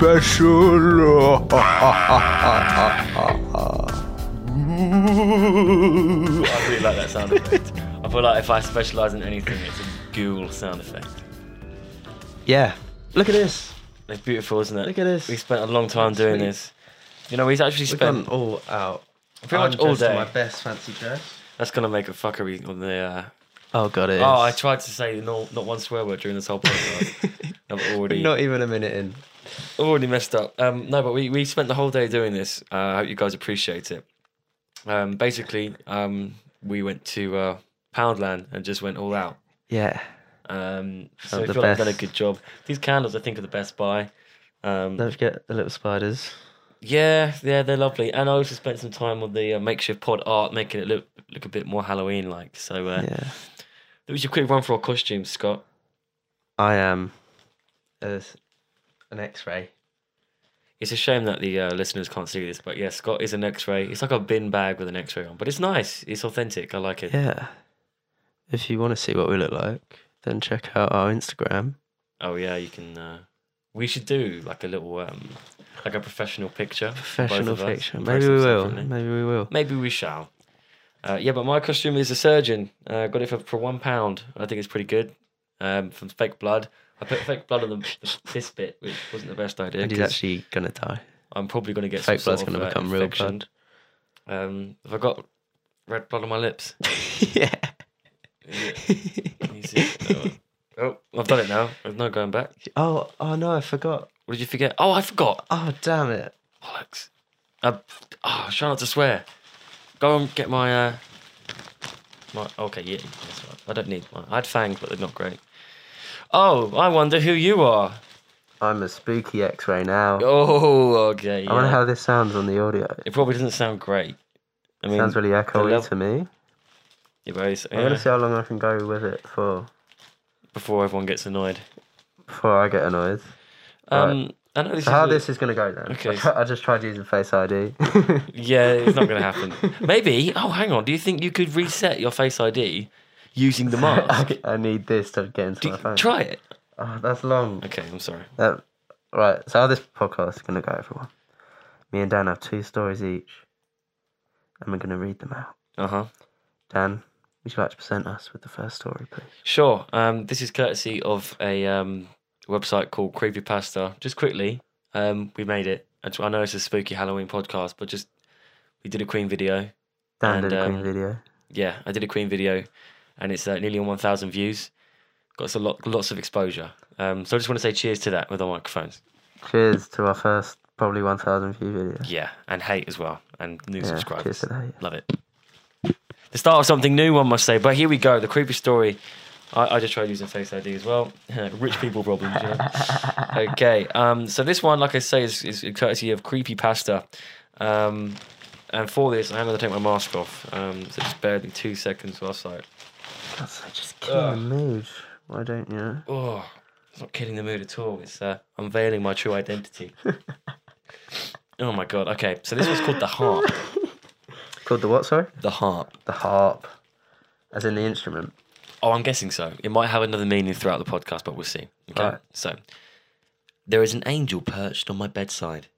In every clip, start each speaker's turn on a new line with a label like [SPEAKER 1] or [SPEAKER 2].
[SPEAKER 1] Halloween special.
[SPEAKER 2] I really like that sound effect. I feel like if I specialise in anything, it's a ghoul sound effect.
[SPEAKER 1] yeah. Look at this.
[SPEAKER 2] It's beautiful, isn't it?
[SPEAKER 1] Look at this.
[SPEAKER 2] We spent a long time doing
[SPEAKER 1] Sweet.
[SPEAKER 2] this. You know, we've actually
[SPEAKER 1] We've gone
[SPEAKER 2] spent.
[SPEAKER 1] all out.
[SPEAKER 2] Pretty much
[SPEAKER 1] I'm
[SPEAKER 2] all day.
[SPEAKER 1] My best fancy dress.
[SPEAKER 2] That's gonna make a fuckery on the. Uh...
[SPEAKER 1] Oh god, it is.
[SPEAKER 2] Oh, I tried to say no, not one swear word during this whole podcast. I've already
[SPEAKER 1] Not even a minute in.
[SPEAKER 2] Already messed up. Um, no, but we, we spent the whole day doing this. Uh, I hope you guys appreciate it. Um, basically, um, we went to uh, Poundland and just went all out.
[SPEAKER 1] Yeah.
[SPEAKER 2] Um, so I feel like I've done a good job. These candles, I think, are the best buy. Um,
[SPEAKER 1] Don't forget the little spiders.
[SPEAKER 2] yeah, yeah, they're lovely. And I also spent some time on the uh, makeshift pod art, making it look look a bit more Halloween like. So uh,
[SPEAKER 1] Yeah.
[SPEAKER 2] that was your quick run for our costumes, Scott.
[SPEAKER 1] I am as an X-ray.
[SPEAKER 2] It's a shame that the uh, listeners can't see this, but yeah, Scott is an X-ray. It's like a bin bag with an X-ray on, but it's nice. It's authentic. I like it.
[SPEAKER 1] Yeah. If you want to see what we look like, then check out our Instagram.
[SPEAKER 2] Oh yeah, you can. Uh, we should do like a little, um, like a professional picture.
[SPEAKER 1] Professional
[SPEAKER 2] picture.
[SPEAKER 1] Maybe we will. Maybe we will.
[SPEAKER 2] Maybe we shall. Uh, yeah, but my costume is a surgeon. Uh, got it for, for one pound. I think it's pretty good. Um, from fake blood. I put fake blood on the, the, this bit, which wasn't the best idea.
[SPEAKER 1] And he's actually gonna die.
[SPEAKER 2] I'm probably going to get
[SPEAKER 1] Fake blood's gonna
[SPEAKER 2] of, uh,
[SPEAKER 1] become real blood.
[SPEAKER 2] Um, have I got red blood on my lips?
[SPEAKER 1] yeah.
[SPEAKER 2] See? Oh, oh, I've done it now. There's no going back.
[SPEAKER 1] oh, oh no, I forgot.
[SPEAKER 2] What did you forget? Oh, I forgot.
[SPEAKER 1] Oh damn it.
[SPEAKER 2] Uh, oh, try not to swear. Go and get my. Uh, my okay, yeah, that's right. I don't need one. I had fangs, but they're not great. Oh, I wonder who you are.
[SPEAKER 1] I'm a spooky X-ray now.
[SPEAKER 2] Oh, okay.
[SPEAKER 1] I wonder
[SPEAKER 2] yeah.
[SPEAKER 1] how this sounds on the audio.
[SPEAKER 2] It probably doesn't sound great. I mean,
[SPEAKER 1] sounds really echoey
[SPEAKER 2] level-
[SPEAKER 1] to me.
[SPEAKER 2] yeah, but it's-
[SPEAKER 1] I'm
[SPEAKER 2] yeah,
[SPEAKER 1] gonna see how long I can go with it for
[SPEAKER 2] before everyone gets annoyed.
[SPEAKER 1] before I get annoyed.
[SPEAKER 2] Um, I know this
[SPEAKER 1] So
[SPEAKER 2] is
[SPEAKER 1] how
[SPEAKER 2] a-
[SPEAKER 1] this is gonna go then?
[SPEAKER 2] Okay,
[SPEAKER 1] I, I just tried using Face ID.
[SPEAKER 2] Yeah, it's not going to happen. Maybe. Oh, hang on. Do you think you could reset your Face ID using the mask?
[SPEAKER 1] I need this to get into
[SPEAKER 2] Do
[SPEAKER 1] my phone.
[SPEAKER 2] try it.
[SPEAKER 1] Oh, that's long.
[SPEAKER 2] Okay, I'm sorry.
[SPEAKER 1] That, right. So how this podcast is gonna go, everyone? Me and Dan have two stories each, and we're gonna read them out.
[SPEAKER 2] Uh huh.
[SPEAKER 1] Dan, would you like to present us with the first story, please?
[SPEAKER 2] Sure. Um, this is courtesy of a um, website called Creepy Pasta. Just quickly, um, we made it. I I know it's a spooky Halloween podcast, but just we did a Queen video.
[SPEAKER 1] Dan
[SPEAKER 2] And,
[SPEAKER 1] did a Queen
[SPEAKER 2] um,
[SPEAKER 1] video.
[SPEAKER 2] Yeah, I did a Queen video, and it's uh, nearly on 1,000 views. Got us a lot, lots of exposure. Um, so I just want to say cheers to that with our microphones.
[SPEAKER 1] Cheers to our first probably 1,000 view video.
[SPEAKER 2] Yeah, and hate as well, and new
[SPEAKER 1] Yeah, cheers
[SPEAKER 2] subscribers.
[SPEAKER 1] to that. yeah.
[SPEAKER 2] Love it. The start of something new, one must say. But here we go. The creepy story. I, I just tried using Face ID as well. Rich people problems. You know? okay. Um. So this one, like I say, is, is courtesy of Creepy Pasta. Um. And for this, I'm going to take my mask off. Um. So just me two seconds whilst I.
[SPEAKER 1] So just kill the mood. Why don't you?
[SPEAKER 2] Oh, it's not killing the mood at all. It's uh, unveiling my true identity. oh my god. Okay. So this one's called the harp.
[SPEAKER 1] Called the what? Sorry.
[SPEAKER 2] The harp.
[SPEAKER 1] The harp, as in the instrument.
[SPEAKER 2] Oh, I'm guessing so. It might have another meaning throughout the podcast, but we'll see. Okay.
[SPEAKER 1] Right.
[SPEAKER 2] So, there is an angel perched on my bedside.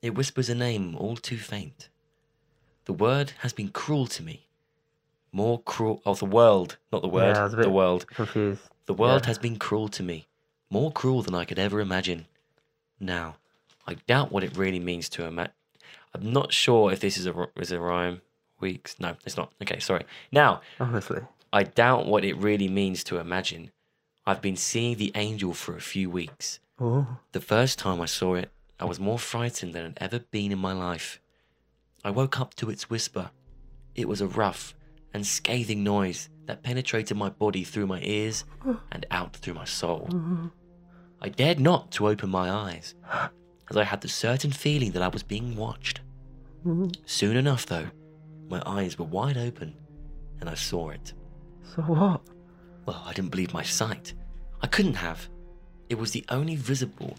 [SPEAKER 2] It whispers a name all too faint. The word has been cruel to me. More cruel. Oh, the world, not the word.
[SPEAKER 1] Yeah, I was a
[SPEAKER 2] the world.
[SPEAKER 1] Confused.
[SPEAKER 2] The world
[SPEAKER 1] yeah.
[SPEAKER 2] has been cruel to me. More cruel than I could ever imagine. Now, I doubt what it really means to imagine. I'm not sure if this is a is a rhyme. Weeks? No, it's not. Okay, sorry. Now,
[SPEAKER 1] Honestly.
[SPEAKER 2] I doubt what it really means to imagine. I've been seeing the angel for a few weeks.
[SPEAKER 1] Oh.
[SPEAKER 2] The first time I saw it, I was more frightened than I'd ever been in my life. I woke up to its whisper. It was a rough and scathing noise that penetrated my body through my ears and out through my soul. I dared not to open my eyes, as I had the certain feeling that I was being watched. Mm-hmm. Soon enough, though, my eyes were wide open and I saw it.
[SPEAKER 1] So what?
[SPEAKER 2] Well, I didn't believe my sight. I couldn't have. It was the only visible.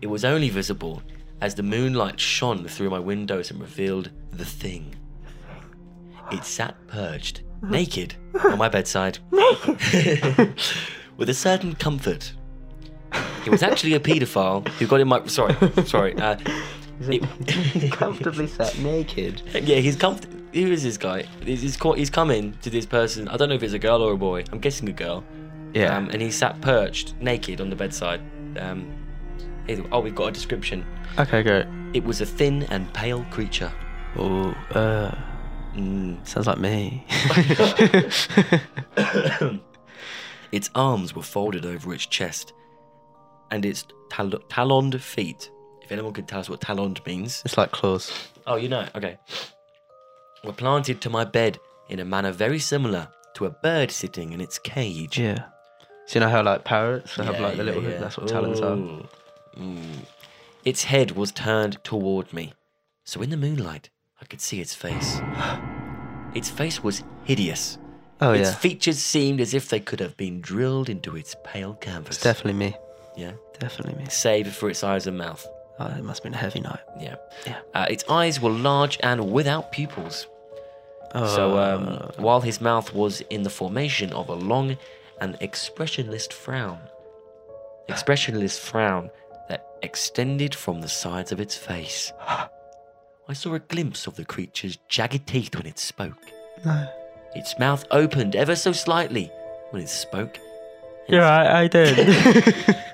[SPEAKER 2] It was only visible as the moonlight shone through my windows and revealed the thing. It sat perched, naked, on my bedside. With a certain comfort. It was actually a paedophile who got in my. Sorry, sorry. Uh,
[SPEAKER 1] He's comfortably sat naked.
[SPEAKER 2] yeah, he's come. Who is this guy? He's, he's, caught, he's coming to this person. I don't know if it's a girl or a boy. I'm guessing a girl.
[SPEAKER 1] Yeah.
[SPEAKER 2] Um, and he sat perched, naked, on the bedside. Um, oh, we've got a description.
[SPEAKER 1] okay, great.
[SPEAKER 2] It was a thin and pale creature.
[SPEAKER 1] Oh, uh,
[SPEAKER 2] Mm.
[SPEAKER 1] sounds like me.
[SPEAKER 2] Its arms were folded over its chest, and its tal- taloned feet. If anyone could tell us what taloned means.
[SPEAKER 1] it's like claws.
[SPEAKER 2] Oh, you know, okay. Were planted to my bed in a manner very similar to a bird sitting in its cage.
[SPEAKER 1] Yeah. So you know how like parrots have like the little that's what talons are.
[SPEAKER 2] Mm. Its head was turned toward me, so in the moonlight I could see its face. Its face was hideous.
[SPEAKER 1] Oh
[SPEAKER 2] its
[SPEAKER 1] yeah.
[SPEAKER 2] features seemed as if they could have been drilled into its pale canvas.
[SPEAKER 1] It's definitely me.
[SPEAKER 2] yeah.
[SPEAKER 1] Definitely me.
[SPEAKER 2] Save for its eyes and mouth.
[SPEAKER 1] Oh, it must have been a heavy night.
[SPEAKER 2] Yeah.
[SPEAKER 1] Yeah.
[SPEAKER 2] Uh, its eyes were large and without pupils.
[SPEAKER 1] Oh,
[SPEAKER 2] So um, while his mouth was in the formation of a long and expressionless frown, expressionless frown that extended from the sides of its face. I saw a glimpse of the creature's jagged teeth when it spoke.
[SPEAKER 1] no.
[SPEAKER 2] Its mouth opened ever so slightly when it spoke.
[SPEAKER 1] Yeah, I, I did.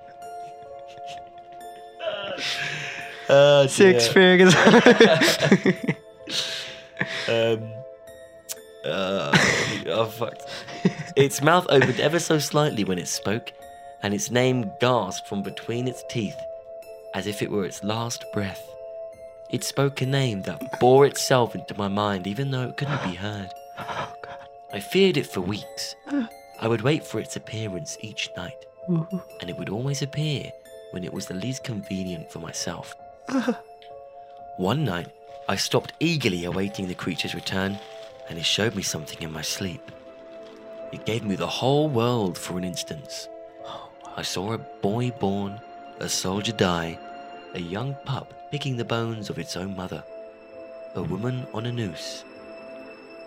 [SPEAKER 2] Uh,
[SPEAKER 1] Six figures.
[SPEAKER 2] Um, uh, oh, fuck. Its mouth opened ever so slightly when it spoke, and its name gasped from between its teeth as if it were its last breath. It spoke a name that bore itself into my mind even though it couldn't be heard. I feared it for weeks. I would wait for its appearance each night, and it would always appear when it was the least convenient for myself. One night, I stopped eagerly awaiting the creature's return, and it showed me something in my sleep. It gave me the whole world for an instant. I saw a boy born, a soldier die, a young pup picking the bones of its own mother, a woman on a noose.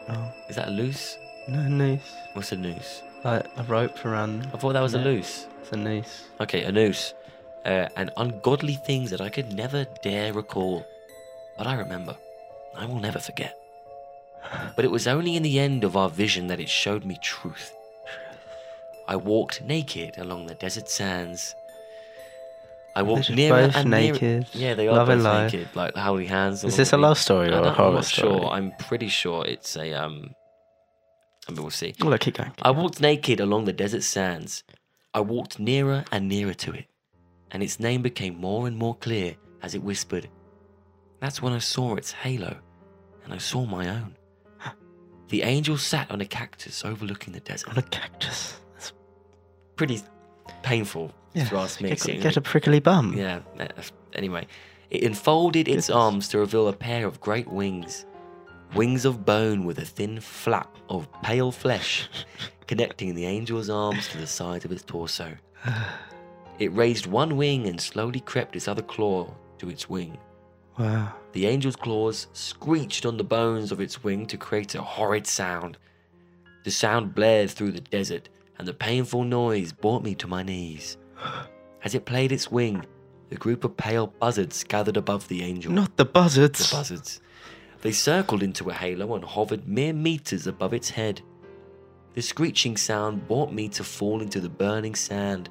[SPEAKER 1] no,
[SPEAKER 2] Is that a noose?
[SPEAKER 1] no noose.
[SPEAKER 2] What's a noose?
[SPEAKER 1] Like a rope around.
[SPEAKER 2] I thought that was a noose.
[SPEAKER 1] It's a noose.
[SPEAKER 2] Okay, a noose. Uh, and ungodly things that I could never dare recall. But I remember. I will never forget. But it was only in the end of our vision that it showed me truth. I walked naked along the desert sands. I walked
[SPEAKER 1] just
[SPEAKER 2] nearer
[SPEAKER 1] both
[SPEAKER 2] and nearer.
[SPEAKER 1] naked,
[SPEAKER 2] Yeah, they are both
[SPEAKER 1] life.
[SPEAKER 2] naked, like holding hands.
[SPEAKER 1] Is this a love story or a
[SPEAKER 2] don't- I'm
[SPEAKER 1] horror
[SPEAKER 2] not
[SPEAKER 1] story?
[SPEAKER 2] sure. I'm pretty sure it's a um. I mean, we'll see.
[SPEAKER 1] Oh, look, keep going.
[SPEAKER 2] I walked naked along the desert sands. I walked nearer and nearer to it, and its name became more and more clear as it whispered. That's when I saw its halo, and I saw my own. The angel sat on a cactus overlooking the desert.
[SPEAKER 1] On a cactus. That's,
[SPEAKER 2] Pretty painful,
[SPEAKER 1] yeah.
[SPEAKER 2] ask me.
[SPEAKER 1] Get, get a prickly bum.
[SPEAKER 2] Yeah. Anyway, it enfolded its arms to reveal a pair of great wings. Wings of bone with a thin flap of pale flesh connecting the angel's arms to the sides of its torso. It raised one wing and slowly crept its other claw to its wing.
[SPEAKER 1] Wow.
[SPEAKER 2] The angel's claws screeched on the bones of its wing to create a horrid sound. The sound blared through the desert, and the painful noise brought me to my knees. As it played its wing, a group of pale buzzards gathered above the angel.
[SPEAKER 1] Not the buzzards.
[SPEAKER 2] the buzzards. They circled into a halo and hovered mere meters above its head. The screeching sound brought me to fall into the burning sand.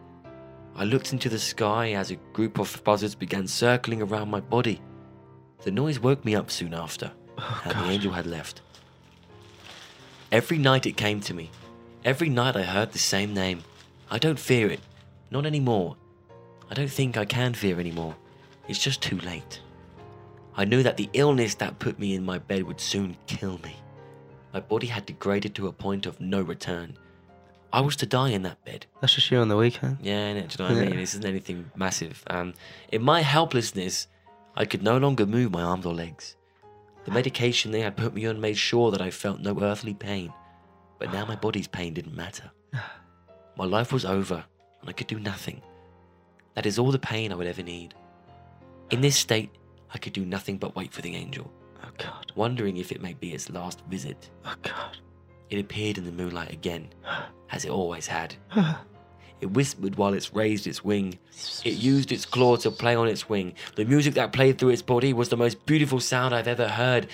[SPEAKER 2] I looked into the sky as a group of buzzards began circling around my body. The noise woke me up soon after,
[SPEAKER 1] Oh,
[SPEAKER 2] and
[SPEAKER 1] God.
[SPEAKER 2] the angel had left. Every night it came to me. Every night I heard the same name. I don't fear it. Not anymore. I don't think I can fear anymore. It's just too late. I knew that the illness that put me in my bed would soon kill me. My body had degraded to a point of no return. I was to die in that bed.
[SPEAKER 1] That's just you on the weekend.
[SPEAKER 2] Yeah, innit? do you know what I
[SPEAKER 1] Yeah.
[SPEAKER 2] mean? This isn't anything massive. Um, in my helplessness, I could no longer move my arms or legs. The medication they had put me on made sure that I felt no earthly pain, but now my body's pain didn't matter. My life was over, and I could do nothing. That is all the pain I would ever need. In this state, I could do nothing but wait for the angel,
[SPEAKER 1] Oh God.
[SPEAKER 2] wondering if it may be its last visit.
[SPEAKER 1] Oh God.
[SPEAKER 2] It appeared in the moonlight again, as it always had. It whispered while it raised its wing. It used its claw to play on its wing. The music that played through its body was the most beautiful sound I've ever heard.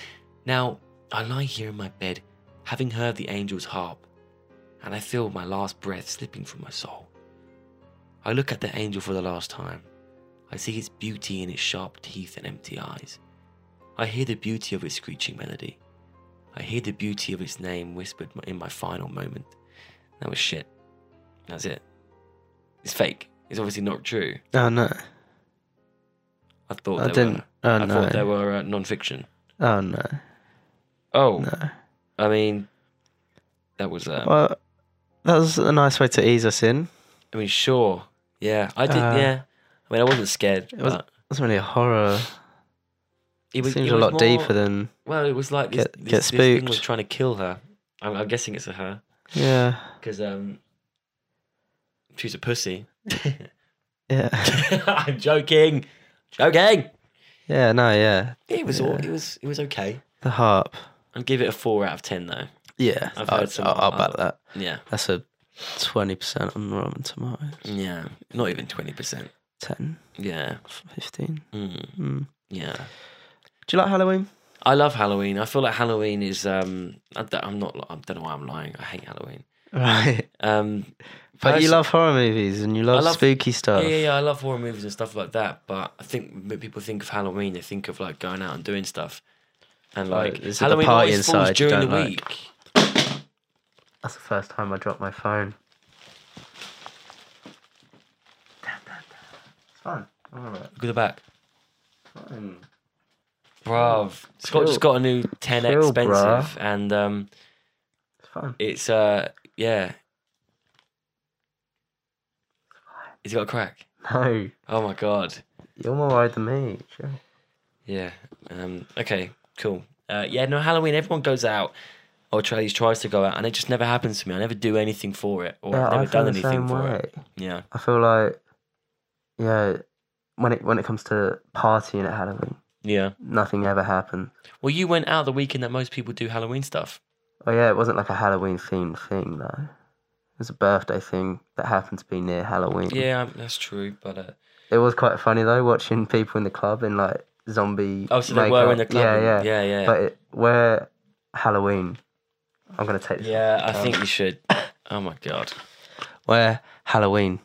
[SPEAKER 2] Now, I lie here in my bed, having heard the angel's harp, and I feel my last breath slipping from my soul. I look at the angel for the last time. I see its beauty in its sharp teeth and empty eyes. I hear the beauty of its screeching melody. I hear the beauty of its name whispered in my final moment. That was shit. That's it. It's fake. It's obviously not true.
[SPEAKER 1] Oh no.
[SPEAKER 2] I thought
[SPEAKER 1] I
[SPEAKER 2] they
[SPEAKER 1] didn't.
[SPEAKER 2] were.
[SPEAKER 1] Oh
[SPEAKER 2] I
[SPEAKER 1] no.
[SPEAKER 2] thought they were uh, non-fiction.
[SPEAKER 1] Oh no.
[SPEAKER 2] Oh,
[SPEAKER 1] No.
[SPEAKER 2] I mean, that was. Um,
[SPEAKER 1] Well, that was a nice way to ease us in.
[SPEAKER 2] I mean, sure. Yeah, I did.
[SPEAKER 1] Uh,
[SPEAKER 2] yeah. I mean, I wasn't scared.
[SPEAKER 1] It was-
[SPEAKER 2] but
[SPEAKER 1] It wasn't really a horror.
[SPEAKER 2] it
[SPEAKER 1] It
[SPEAKER 2] was.
[SPEAKER 1] seems
[SPEAKER 2] it
[SPEAKER 1] a lot
[SPEAKER 2] more-
[SPEAKER 1] deeper than.
[SPEAKER 2] Well, it was like this,
[SPEAKER 1] Get-
[SPEAKER 2] this,
[SPEAKER 1] get
[SPEAKER 2] this thing was trying to kill her. I'm, I'm guessing it's a her
[SPEAKER 1] Yeah.
[SPEAKER 2] because um, she's a pussy.
[SPEAKER 1] Yeah.
[SPEAKER 2] I'm joking, joking.
[SPEAKER 1] yeah. No. Yeah.
[SPEAKER 2] It was all.
[SPEAKER 1] Yeah.
[SPEAKER 2] It was. It was okay.
[SPEAKER 1] The harp.
[SPEAKER 2] I'd give it a four out of ten though.
[SPEAKER 1] Yeah.
[SPEAKER 2] I've
[SPEAKER 1] I'll,
[SPEAKER 2] heard some
[SPEAKER 1] I'll, I'll back that.
[SPEAKER 2] Yeah.
[SPEAKER 1] That's a twenty percent on Rotten Tomatoes.
[SPEAKER 2] Yeah. Not even twenty percent.
[SPEAKER 1] 10,
[SPEAKER 2] Yeah.
[SPEAKER 1] 15.
[SPEAKER 2] Mm.
[SPEAKER 1] Mm.
[SPEAKER 2] Yeah.
[SPEAKER 1] Do you like Halloween?
[SPEAKER 2] I love Halloween. I feel like Halloween is. Um. I, don't- I'm not. I don't know why I'm lying. I hate Halloween.
[SPEAKER 1] Right.
[SPEAKER 2] Um.
[SPEAKER 1] But you love horror movies and you love,
[SPEAKER 2] love-
[SPEAKER 1] spooky stuff.
[SPEAKER 2] Yeah, yeah, yeah, I love horror movies and stuff like that. But I think when people think of Halloween, they think of like going out and doing stuff. And
[SPEAKER 1] Like,
[SPEAKER 2] like
[SPEAKER 1] is it the
[SPEAKER 2] Halloween
[SPEAKER 1] party
[SPEAKER 2] always falls
[SPEAKER 1] inside you
[SPEAKER 2] during the
[SPEAKER 1] don't like?
[SPEAKER 2] week.
[SPEAKER 1] That's the first time I dropped my phone. It's fine. Alright.
[SPEAKER 2] Look at the back.
[SPEAKER 1] Fine.
[SPEAKER 2] Bruv. Scott just got a new 10x
[SPEAKER 1] Chill,
[SPEAKER 2] expensive
[SPEAKER 1] bruh.
[SPEAKER 2] and um
[SPEAKER 1] It's fine.
[SPEAKER 2] it's uh yeah. Has he got a crack?
[SPEAKER 1] No.
[SPEAKER 2] Oh my god.
[SPEAKER 1] You're more worried than me. Chill.
[SPEAKER 2] Yeah. Um okay, cool. Uh yeah, no Halloween everyone goes out or tries tries to go out and it just never happens to me. I never do anything for it or
[SPEAKER 1] Yeah,
[SPEAKER 2] I've never done anything for
[SPEAKER 1] way.
[SPEAKER 2] it. Yeah.
[SPEAKER 1] I feel like, yeah, when it when it comes to partying at Halloween,
[SPEAKER 2] Yeah.
[SPEAKER 1] nothing ever happens.
[SPEAKER 2] Well, you went out the weekend that most people do Halloween stuff.
[SPEAKER 1] Oh yeah, it wasn't like a Halloween themed thing though. It was a birthday thing that happened to be near Halloween.
[SPEAKER 2] Yeah, that's true. But uh,
[SPEAKER 1] It was quite funny though, watching people in the club in like zombie.
[SPEAKER 2] oh, so they were in the
[SPEAKER 1] makeup.
[SPEAKER 2] club.
[SPEAKER 1] Yeah, yeah.
[SPEAKER 2] yeah, yeah.
[SPEAKER 1] But it, where Halloween, I'm gonna take this.
[SPEAKER 2] yeah, I think you should. Oh my god.
[SPEAKER 1] Where Halloween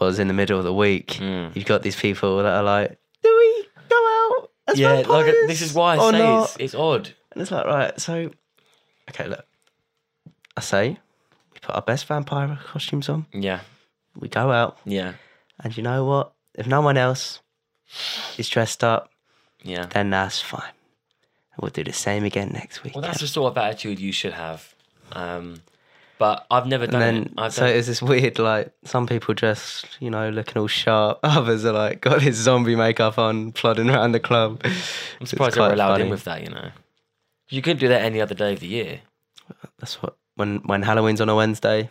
[SPEAKER 1] was in the middle of the week,
[SPEAKER 2] Mm.
[SPEAKER 1] you've got these people that are like, "Do we go out?" As
[SPEAKER 2] Yeah, like uh, this is why I say it's, it's odd.
[SPEAKER 1] And it's like, right, so, okay, look. I say, we put our best vampire costumes on,
[SPEAKER 2] Yeah,
[SPEAKER 1] we go out,
[SPEAKER 2] yeah,
[SPEAKER 1] and you know what? If no one else is dressed up,
[SPEAKER 2] yeah.
[SPEAKER 1] then that's fine. We'll do the same again next week.
[SPEAKER 2] Well, that's the sort of attitude you should have. Um, but I've never
[SPEAKER 1] and
[SPEAKER 2] done
[SPEAKER 1] then,
[SPEAKER 2] it.
[SPEAKER 1] So
[SPEAKER 2] done,
[SPEAKER 1] it's this weird, like, some people just, you know, looking all sharp. Others are like, got his zombie makeup on, plodding around the club.
[SPEAKER 2] I'm surprised they were allowed in with that. You know, you couldn't do that any other day of the year.
[SPEAKER 1] That's what, when, when Halloween's on a Wednesday,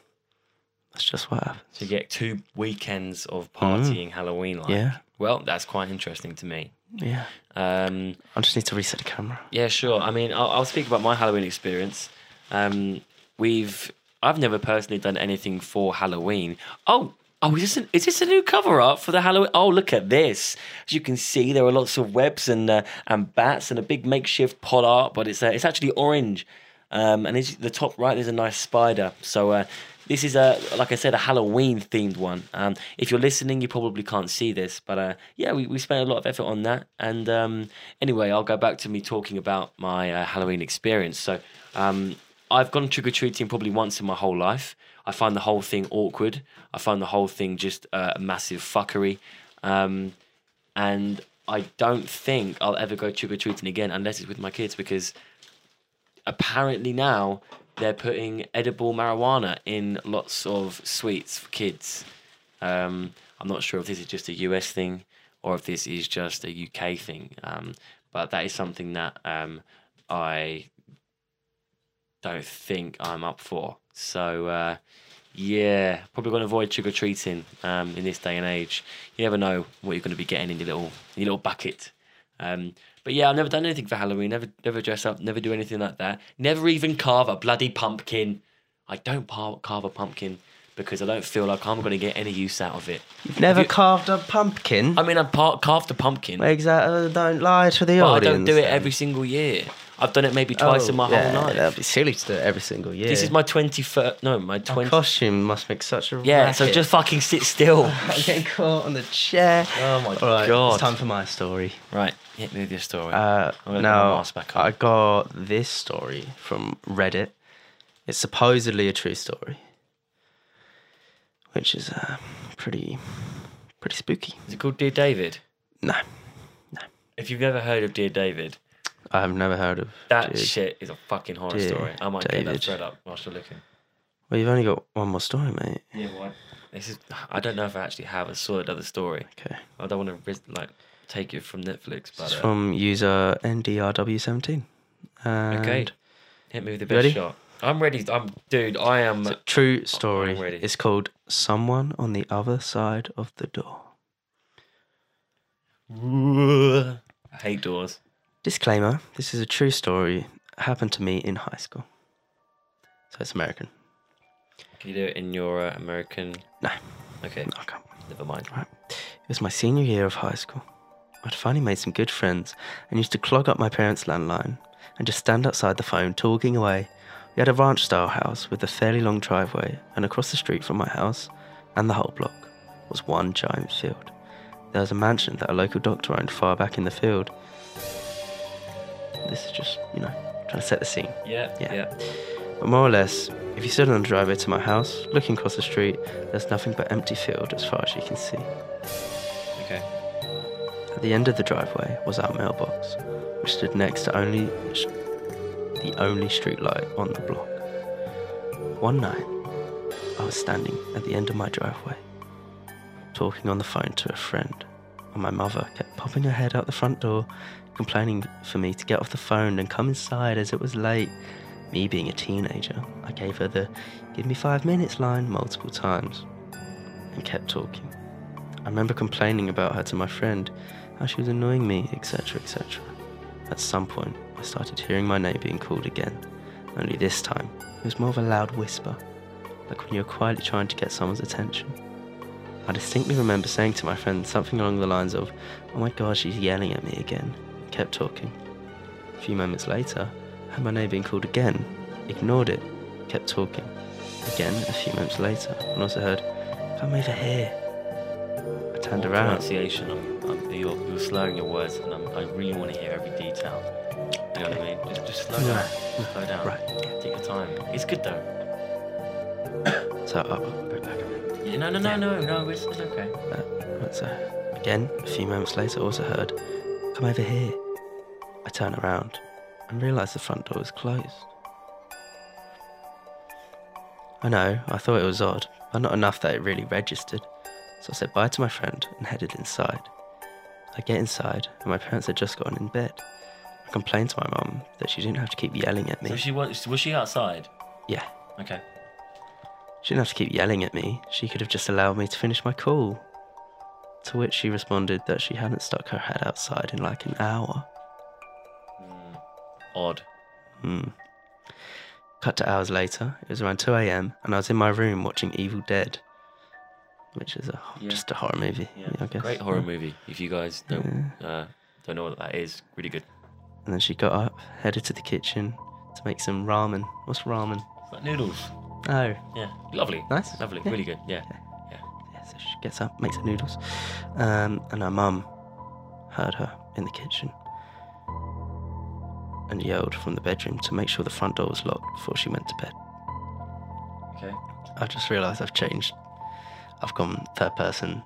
[SPEAKER 1] that's just what happens.
[SPEAKER 2] you get two weekends of partying Halloween like.
[SPEAKER 1] Mm. Yeah,
[SPEAKER 2] Well, that's quite interesting to me.
[SPEAKER 1] yeah.
[SPEAKER 2] Um,
[SPEAKER 1] I just need to reset the camera.
[SPEAKER 2] Yeah, sure. I mean, I'll, I'll speak about my Halloween experience. Um, we've, I've never personally done anything for Halloween. Oh, oh, is this an, is this a new cover art for the Halloween? Oh, look at this! As you can see, there are lots of webs and uh, and bats and a big makeshift pot art, but it's uh, it's actually orange. Um, and the top right, there's a nice spider. So. Uh, this is a, like I said, a Halloween themed one. Um, if you're listening, you probably can't see this, but uh, yeah, we, we spent a lot of effort on that. And um, anyway, I'll go back to me talking about my uh, Halloween experience. So um, I've gone trick or treating probably once in my whole life. I find the whole thing awkward. I find the whole thing just uh, a massive fuckery. Um, and I don't think I'll ever go trick or treating again unless it's with my kids because apparently now they're putting edible marijuana in lots of sweets for kids. Um, I'm not sure if this is just a US thing or if this is just a UK thing, um, but that is something that um, I don't think I'm up for. So, uh, yeah, probably going to avoid or treating um, in this day and age. You never know what you're going to be getting in your little your little bucket. Um, but yeah, I've never done anything for Halloween. Never, never dress up. Never do anything like that. Never even carve a bloody pumpkin. I don't par- carve a pumpkin because I don't feel like I'm going to get any use out of it.
[SPEAKER 1] You've never
[SPEAKER 2] you-
[SPEAKER 1] carved a pumpkin.
[SPEAKER 2] I mean, I part, carved a pumpkin,
[SPEAKER 1] Exactly. Don't lie to the
[SPEAKER 2] but I don't do it every single year. I've done it maybe twice
[SPEAKER 1] Oh,
[SPEAKER 2] in my
[SPEAKER 1] yeah,
[SPEAKER 2] whole life.
[SPEAKER 1] That'd be silly to do it every single year.
[SPEAKER 2] This is my 21st. No, my
[SPEAKER 1] My
[SPEAKER 2] 20.
[SPEAKER 1] costume must make such a
[SPEAKER 2] yeah, so just fucking sit still.
[SPEAKER 1] I'm getting caught on the chair.
[SPEAKER 2] Oh my
[SPEAKER 1] All right,
[SPEAKER 2] God.
[SPEAKER 1] It's time for my story.
[SPEAKER 2] right, hit me with your story.
[SPEAKER 1] Uh,
[SPEAKER 2] I'm gonna my
[SPEAKER 1] now,
[SPEAKER 2] mask back on.
[SPEAKER 1] I got this story from Reddit. It's supposedly a true story, which is uh, pretty, pretty spooky.
[SPEAKER 2] Is it called Dear David?
[SPEAKER 1] No, no,
[SPEAKER 2] If you've never heard of Dear David,
[SPEAKER 1] I have never heard of
[SPEAKER 2] that
[SPEAKER 1] Dear-
[SPEAKER 2] shit is a fucking horror
[SPEAKER 1] Dear
[SPEAKER 2] story. I might get that
[SPEAKER 1] David.
[SPEAKER 2] thread up whilst you're looking.
[SPEAKER 1] Well, you've only got one more story, mate.
[SPEAKER 2] Yeah, what? This is. I don't know if I actually have a solid other story.
[SPEAKER 1] Okay,
[SPEAKER 2] I don't want to like take it from Netflix, but
[SPEAKER 1] it's
[SPEAKER 2] uh,
[SPEAKER 1] from user NDRW17. And
[SPEAKER 2] okay. Hit me with the best
[SPEAKER 1] ready?
[SPEAKER 2] shot. I'm ready. I'm dude. I am.
[SPEAKER 1] It's a true story.
[SPEAKER 2] I'm ready.
[SPEAKER 1] It's called "Someone on the Other Side of the Door."
[SPEAKER 2] I hate doors.
[SPEAKER 1] Disclaimer: This is a true story. It happened to me in high school, so it's American.
[SPEAKER 2] Can you do it in your uh, American?
[SPEAKER 1] No.
[SPEAKER 2] Okay.
[SPEAKER 1] No, I can't.
[SPEAKER 2] Never mind. Right.
[SPEAKER 1] It was my senior year of high school. I'd finally made some good friends and used to clog up my parents' landline and just stand outside the phone talking away. We had a ranch style house with a fairly long driveway, and across the street from my house and the whole block was one giant field. There was a mansion that a local doctor owned far back in the field. This is just, you know, trying to set the scene.
[SPEAKER 2] Yeah.
[SPEAKER 1] Yeah.
[SPEAKER 2] Yeah.
[SPEAKER 1] But more or less, if you stood on the driveway to my house, looking across the street, there's nothing but empty field as far as you can see.
[SPEAKER 2] Okay.
[SPEAKER 1] At the end of the driveway was our mailbox, which stood next to only the only street light on the block. One night, I was standing at the end of my driveway, talking on the phone to a friend, and my mother kept popping her head out the front door, complaining for me to get off the phone and come inside as it was late. Me being a teenager, I gave her the give me five minutes line multiple times and kept talking. I remember complaining about her to my friend, how she was annoying me, etc., etc. At some point, I started hearing my name being called again, only this time, it was more of a loud whisper, like when you're quietly trying to get someone's attention. I distinctly remember saying to my friend something along the lines of, Oh my god, she's yelling at me again, kept talking. A few moments later, heard my name being called again, ignored it, kept talking. Again, a few moments later, and also heard, Come over here. I turned
[SPEAKER 2] More
[SPEAKER 1] around.
[SPEAKER 2] Pronunciation. I'm, I'm, you're, you're slurring your words, and I'm, I really want to hear every detail. You know what I mean? Just, just slow
[SPEAKER 1] No.
[SPEAKER 2] down. Slow down.
[SPEAKER 1] Right.
[SPEAKER 2] Take your time. It's good though.
[SPEAKER 1] So uh, I'll go back a minute.
[SPEAKER 2] No, no, no, no, no. It's, it's okay.
[SPEAKER 1] Uh, right, so again, a few moments later, I also heard, Come over here. I turn around and realise the front door is closed. I know, I thought it was odd, but not enough that it really registered. So I said bye to my friend and headed inside. I get inside, and my parents had just gotten in bed. I complained to my mum that she didn't have to keep yelling at me.
[SPEAKER 2] So she was was she outside?
[SPEAKER 1] yeah,
[SPEAKER 2] Okay.
[SPEAKER 1] She didn't have to keep yelling at me. She could have just allowed me to finish my call. To which she responded that she hadn't stuck her head outside in like an hour.
[SPEAKER 2] Mm, odd.
[SPEAKER 1] Hmm. Cut to hours later. It was around 2 a.m. and I was in my room watching Evil Dead, which is a,
[SPEAKER 2] Yeah.
[SPEAKER 1] just a horror movie,
[SPEAKER 2] Yeah.
[SPEAKER 1] I guess.
[SPEAKER 2] Great horror movie. If you guys don't uh, don't know what that is, really good.
[SPEAKER 1] And then she got up, headed to the kitchen to make some ramen. What's ramen?
[SPEAKER 2] It's like noodles.
[SPEAKER 1] Oh,
[SPEAKER 2] Yeah. Lovely.
[SPEAKER 1] nice.
[SPEAKER 2] Lovely.
[SPEAKER 1] Yeah.
[SPEAKER 2] Really good. Yeah.
[SPEAKER 1] So she gets up, makes her noodles, um, and her mum heard her in the kitchen and yelled from the bedroom to make sure the front door was locked before she went to bed.
[SPEAKER 2] Okay.
[SPEAKER 1] I just realised I've changed. I've gone third person,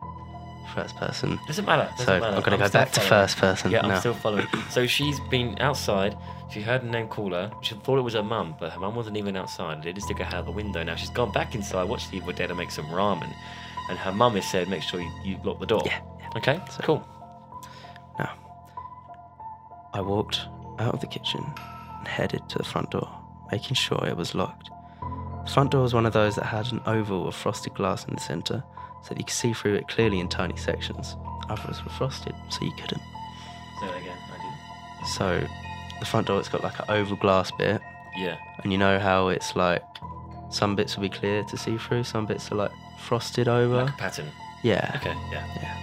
[SPEAKER 1] first person.
[SPEAKER 2] Doesn't matter. Doesn't
[SPEAKER 1] so
[SPEAKER 2] matter.
[SPEAKER 1] I'm going to go back to first person
[SPEAKER 2] Yeah, I'm
[SPEAKER 1] now.
[SPEAKER 2] still following. So she's been outside. She heard a name call her. She thought it was her mum, but her mum wasn't even outside. They just took her out the window. Now she's gone back inside, watched the Evil Dead, and make some ramen. And her mum has said, make sure you, you lock the door.
[SPEAKER 1] Yeah,
[SPEAKER 2] Okay.
[SPEAKER 1] So-
[SPEAKER 2] Cool.
[SPEAKER 1] Now, I walked out of the kitchen and headed to the front door, making sure it was locked. The front door was one of those that had an oval of frosted glass in the centre, so that you could see through it clearly in tiny sections. Others were frosted, so you couldn't.
[SPEAKER 2] Say that again. I did.
[SPEAKER 1] So, the front door, it's got like an oval glass bit.
[SPEAKER 2] Yeah.
[SPEAKER 1] and you know how it's like Some bits will be clear to see through. Some bits are like frosted over.
[SPEAKER 2] Like a pattern.
[SPEAKER 1] yeah.
[SPEAKER 2] Okay, yeah. Yeah.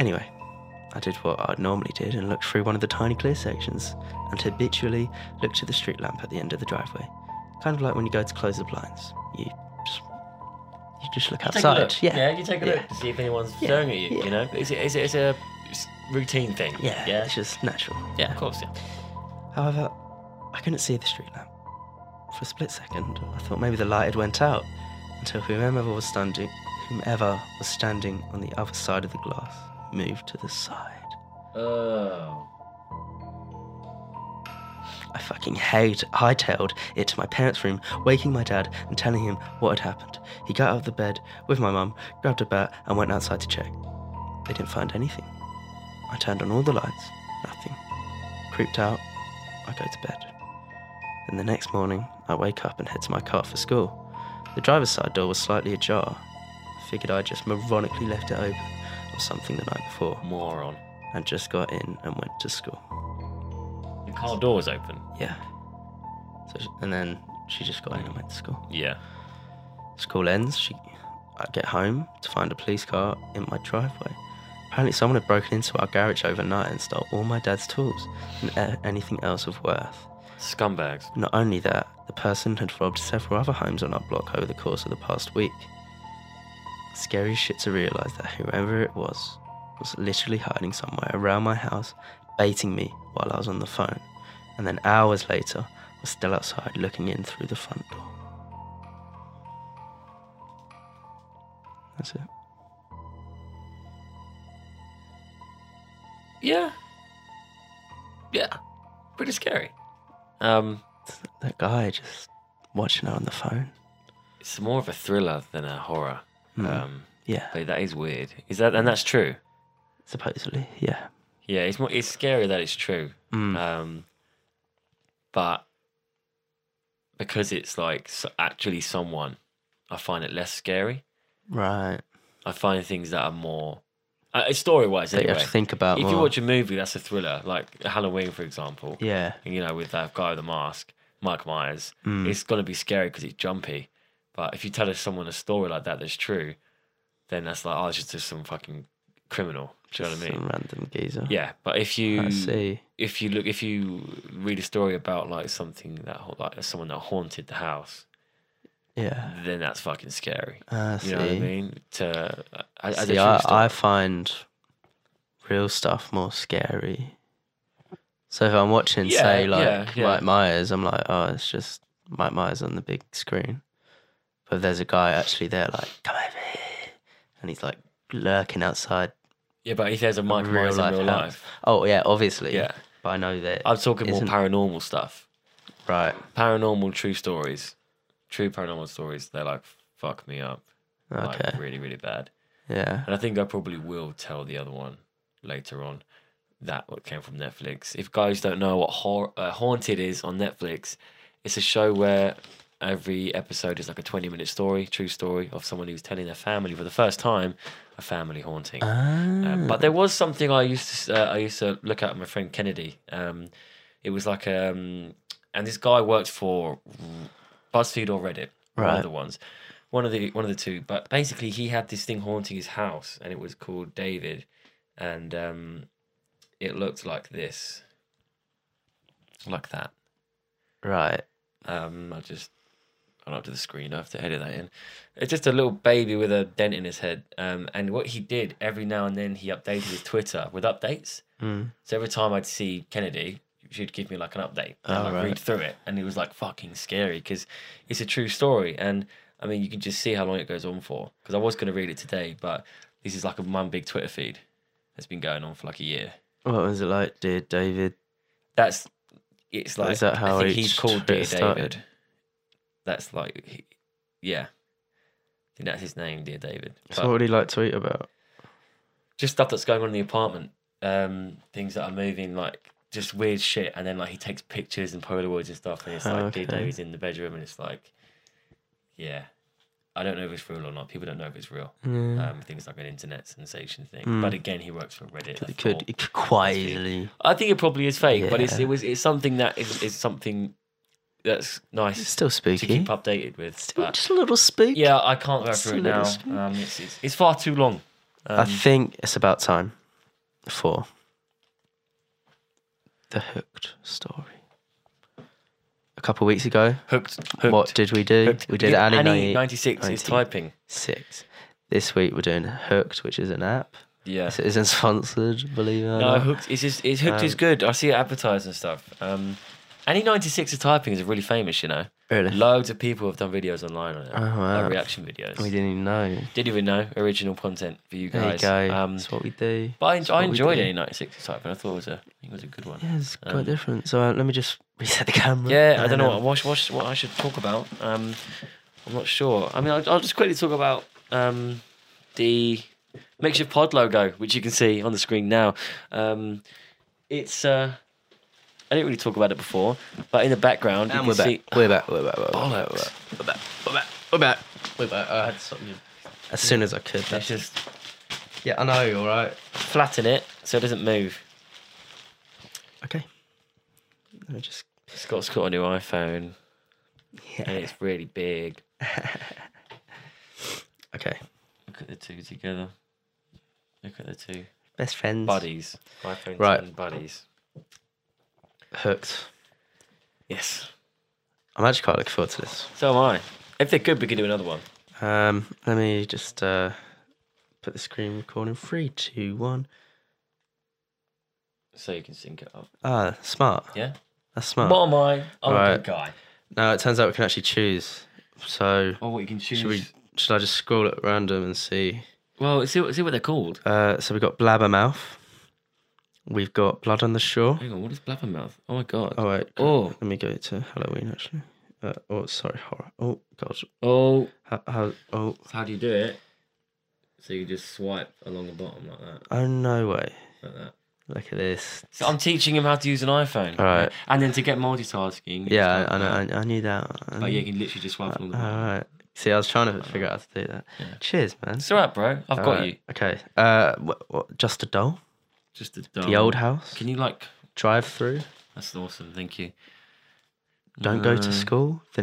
[SPEAKER 1] Anyway, I did what I normally did and looked through one of the tiny clear sections and habitually looked at the street lamp at the end of the driveway. Kind of like when you go to close the blinds. You just you just look
[SPEAKER 2] a
[SPEAKER 1] outside.
[SPEAKER 2] look.
[SPEAKER 1] Yeah.
[SPEAKER 2] you take a
[SPEAKER 1] Yeah.
[SPEAKER 2] look to see if anyone's
[SPEAKER 1] Yeah,
[SPEAKER 2] staring at you.
[SPEAKER 1] yeah.
[SPEAKER 2] You know, is it is it is a s- routine thing?
[SPEAKER 1] Yeah,
[SPEAKER 2] yeah,
[SPEAKER 1] it's just natural.
[SPEAKER 2] yeah. Of course, yeah.
[SPEAKER 1] However, I couldn't see the street lamp. For a split second, I thought maybe the light had went out until whomever was standing, whomever was standing on the other side of the glass moved to the side.
[SPEAKER 2] Oh.
[SPEAKER 1] I fucking hate hightailed it to my parents' room, waking my dad and telling him what had happened. He got out of the bed with my mum, grabbed a bat, and went outside to check. They didn't find anything. I turned on all the lights, nothing. Creeped out, I go to bed. Then the next morning, I wake up and head to my car for school. The driver's side door was slightly ajar. I figured I just moronically left it open or something the night before
[SPEAKER 2] Moron.
[SPEAKER 1] and just got in and went to school.
[SPEAKER 2] The car door was open.
[SPEAKER 1] Yeah. So sh and then she just got in and went to school.
[SPEAKER 2] Yeah.
[SPEAKER 1] School ends. She, I get home to find a police car in my driveway. Apparently, someone had broken into our garage overnight and stole all my dad's tools and anything else of worth.
[SPEAKER 2] Scumbags.
[SPEAKER 1] Not only that, the person had robbed several other homes on our block over the course of the past week. Scary shit to realise that whoever it was was literally hiding somewhere around my house, baiting me while I was on the phone, and then hours later was still outside looking in through the front door. That's it.
[SPEAKER 2] Yeah. Yeah. Pretty scary. Um,
[SPEAKER 1] That guy just watching her on the phone.
[SPEAKER 2] it's more of a thriller than a horror.
[SPEAKER 1] Mm.
[SPEAKER 2] Um,
[SPEAKER 1] Yeah,
[SPEAKER 2] but that is weird. Is that and that's true?
[SPEAKER 1] supposedly. Yeah.
[SPEAKER 2] Yeah, it's more. It's scary that it's true.
[SPEAKER 1] Mm.
[SPEAKER 2] Um, but because it's like so actually someone, I find it less scary.
[SPEAKER 1] right.
[SPEAKER 2] I find things that are more uh, story wise.
[SPEAKER 1] That you
[SPEAKER 2] Anyway,
[SPEAKER 1] have to think about
[SPEAKER 2] if
[SPEAKER 1] more.
[SPEAKER 2] you watch a movie that's a thriller, like Halloween, for example,
[SPEAKER 1] yeah.
[SPEAKER 2] you know, with that guy with the mask, Mike Myers,
[SPEAKER 1] Mm.
[SPEAKER 2] it's gonna be scary because it's jumpy. But if you tell someone a story like that that's true, then that's like, oh, it's just some fucking criminal. Do you know what I mean?
[SPEAKER 1] Some random geezer.
[SPEAKER 2] Yeah, but if you
[SPEAKER 1] I see.
[SPEAKER 2] if you look if you read a story about like something that like someone that haunted the house,
[SPEAKER 1] Yeah.
[SPEAKER 2] then that's fucking scary.
[SPEAKER 1] I
[SPEAKER 2] You know what I mean? To as
[SPEAKER 1] See, I. I find real stuff more scary. So if I'm watching,
[SPEAKER 2] Yeah,
[SPEAKER 1] say, like
[SPEAKER 2] yeah, yeah.
[SPEAKER 1] Mike Myers, I'm like, oh, it's just Mike Myers on the big screen. But if there's a guy actually there, like, come over here, and he's like lurking outside.
[SPEAKER 2] yeah, but he says a Mike Myers in real
[SPEAKER 1] house.
[SPEAKER 2] life,
[SPEAKER 1] Oh yeah, obviously.
[SPEAKER 2] Yeah.
[SPEAKER 1] But I know that.
[SPEAKER 2] I'm talking more paranormal stuff.
[SPEAKER 1] right.
[SPEAKER 2] Paranormal true stories, true paranormal stories. They like fuck me up,
[SPEAKER 1] Okay.
[SPEAKER 2] like really really bad.
[SPEAKER 1] yeah.
[SPEAKER 2] And I think I probably will tell the other one later on that what came from Netflix. If guys don't know what hor- uh, Haunted is on Netflix, it's a show where every episode is like a 20 minute story, true story of someone who's telling their family for the first time a family haunting. Um,
[SPEAKER 1] Ah.
[SPEAKER 2] but there was something I used to uh, I used to look at with my friend Kennedy. Um, it was like um, and this guy worked for BuzzFeed or Reddit, one of the ones, one of the one of the two. But basically, he had this thing haunting his house, and it was called David, and um, it looked like this, like that.
[SPEAKER 1] right.
[SPEAKER 2] Um, I just I'll up to the screen. I have to edit that in. It's just a little baby with a dent in his head. Um, and what he did every now and then, he updated his Twitter with updates.
[SPEAKER 1] Mm.
[SPEAKER 2] So every time I'd see Kennedy, she'd give me like an update, and
[SPEAKER 1] Oh,
[SPEAKER 2] I'd
[SPEAKER 1] right.
[SPEAKER 2] read through it, and it was like fucking scary because it's a true story, and I mean you can just see how long it goes on for. Because I was going to read it today, but this is like a one big Twitter feed that's been going on for like a year.
[SPEAKER 1] What was it like, dear David?
[SPEAKER 2] That's it's like
[SPEAKER 1] Is that how
[SPEAKER 2] I think he's called Dear
[SPEAKER 1] started?
[SPEAKER 2] David. That's like he- yeah, I think that's his name, Dear David.
[SPEAKER 1] So what would he like tweet about?
[SPEAKER 2] just stuff that's going on in the apartment, um, things that are moving, like just weird shit, and then like he takes pictures and Polaroids and stuff, and it's like
[SPEAKER 1] okay.
[SPEAKER 2] David's in the bedroom, and it's like, yeah, I don't know if it's real or not. People don't know if it's real.
[SPEAKER 1] Yeah.
[SPEAKER 2] Um, things like an internet sensation thing,
[SPEAKER 1] Mm.
[SPEAKER 2] but again, he works for Reddit.
[SPEAKER 1] It could, it could quite easily.
[SPEAKER 2] I think it probably is fake, but it's it was it's something that is, is something that's nice
[SPEAKER 1] It's still
[SPEAKER 2] to
[SPEAKER 1] spooky.
[SPEAKER 2] keep updated with.
[SPEAKER 1] Still just a little spooky.
[SPEAKER 2] yeah, I can't go through it now. Um, it's, it's it's far too long. Um,
[SPEAKER 1] I think it's about time for the Hooked story. A couple of weeks ago,
[SPEAKER 2] hooked. Hooked.
[SPEAKER 1] what did we do?
[SPEAKER 2] Hooked.
[SPEAKER 1] We did Annie,
[SPEAKER 2] Annie ninety six is typing.
[SPEAKER 1] six. This week we're doing Hooked, which is an app.
[SPEAKER 2] Yeah.
[SPEAKER 1] It isn't sponsored, believe it or
[SPEAKER 2] No,
[SPEAKER 1] not.
[SPEAKER 2] hooked. It's just it's hooked is
[SPEAKER 1] Um,
[SPEAKER 2] good. I see it advertised and stuff. Um, Annie ninety six is typing is really famous. You know,
[SPEAKER 1] Really?
[SPEAKER 2] loads of people have done videos online on it.
[SPEAKER 1] Oh, wow.
[SPEAKER 2] like reaction videos.
[SPEAKER 1] We didn't even know.
[SPEAKER 2] Didn't even know original content for you
[SPEAKER 1] There you
[SPEAKER 2] guys.
[SPEAKER 1] go.
[SPEAKER 2] Um,
[SPEAKER 1] That's what we do.
[SPEAKER 2] but I,
[SPEAKER 1] That's
[SPEAKER 2] I
[SPEAKER 1] what
[SPEAKER 2] enjoyed. Annie ninety six typing. I thought it was a I think it was a good one.
[SPEAKER 1] Yeah, it's quite
[SPEAKER 2] Um,
[SPEAKER 1] different. So uh, let me just reset the camera.
[SPEAKER 2] Yeah, I don't know
[SPEAKER 1] then,
[SPEAKER 2] what, what, what I should talk about. Um, I'm not sure. I mean, I'll, I'll just quickly talk about um, the makeshift pod logo, which you can see on the screen now. Um, it's uh, I didn't really talk about it before, but in the background
[SPEAKER 1] And
[SPEAKER 2] can
[SPEAKER 1] we're back.
[SPEAKER 2] see.
[SPEAKER 1] We're back. We're back. We're back. We're back. We're back. We're back. We're back. We're back. I had something. As soon as I could. That's
[SPEAKER 2] just
[SPEAKER 1] Yeah, I know. All right.
[SPEAKER 2] flatten it so it doesn't move.
[SPEAKER 1] Okay. Let me just.
[SPEAKER 2] Scott's got a new iPhone
[SPEAKER 1] Yeah.
[SPEAKER 2] and it's really big.
[SPEAKER 1] Okay.
[SPEAKER 2] Look at the two together. Look at the two
[SPEAKER 1] Best friends.
[SPEAKER 2] buddies. iPhone
[SPEAKER 1] Right.
[SPEAKER 2] 10 buddies.
[SPEAKER 1] Hooked.
[SPEAKER 2] Yes.
[SPEAKER 1] I'm actually quite looking forward to this.
[SPEAKER 2] So am I. If they're good, we could do another one.
[SPEAKER 1] Um, let me just uh, put the screen recording. Three, two, one.
[SPEAKER 2] So you can sync it up.
[SPEAKER 1] Ah, smart.
[SPEAKER 2] Yeah?
[SPEAKER 1] That's smart.
[SPEAKER 2] What am I? I'm a
[SPEAKER 1] Right.
[SPEAKER 2] good guy.
[SPEAKER 1] Now it turns out we can actually choose. So
[SPEAKER 2] Oh, what you can choose.
[SPEAKER 1] should we? Should I just scroll at random and see?
[SPEAKER 2] Well, see what, see what they're called.
[SPEAKER 1] Uh, so we've got Blabbermouth. We've got Blood on the Shore.
[SPEAKER 2] Hang on, what is Blabbermouth? Oh my god.
[SPEAKER 1] All right.
[SPEAKER 2] Oh.
[SPEAKER 1] Let me go to Halloween actually. Uh, oh, sorry, horror. Oh god.
[SPEAKER 2] Oh.
[SPEAKER 1] How, how? Oh,
[SPEAKER 2] How do you do it? So you just swipe along the bottom like that.
[SPEAKER 1] oh no way.
[SPEAKER 2] Like that.
[SPEAKER 1] Look at this.
[SPEAKER 2] So I'm teaching him how to use an iPhone.
[SPEAKER 1] All right.
[SPEAKER 2] And then to get multitasking.
[SPEAKER 1] Yeah, I, I know. I, I knew that.
[SPEAKER 2] But yeah, you can literally just swipe along the bottom.
[SPEAKER 1] right. See, I was trying to figure out how to do that.
[SPEAKER 2] Yeah.
[SPEAKER 1] Cheers, man.
[SPEAKER 2] It's alright, bro. I've got
[SPEAKER 1] Alright,
[SPEAKER 2] you.
[SPEAKER 1] Okay. Uh, what, what? Just a doll.
[SPEAKER 2] Just a
[SPEAKER 1] The old house.
[SPEAKER 2] Can you like?
[SPEAKER 1] Drive through.
[SPEAKER 2] That's awesome. Thank you.
[SPEAKER 1] Don't go
[SPEAKER 2] Uh,
[SPEAKER 1] to school. The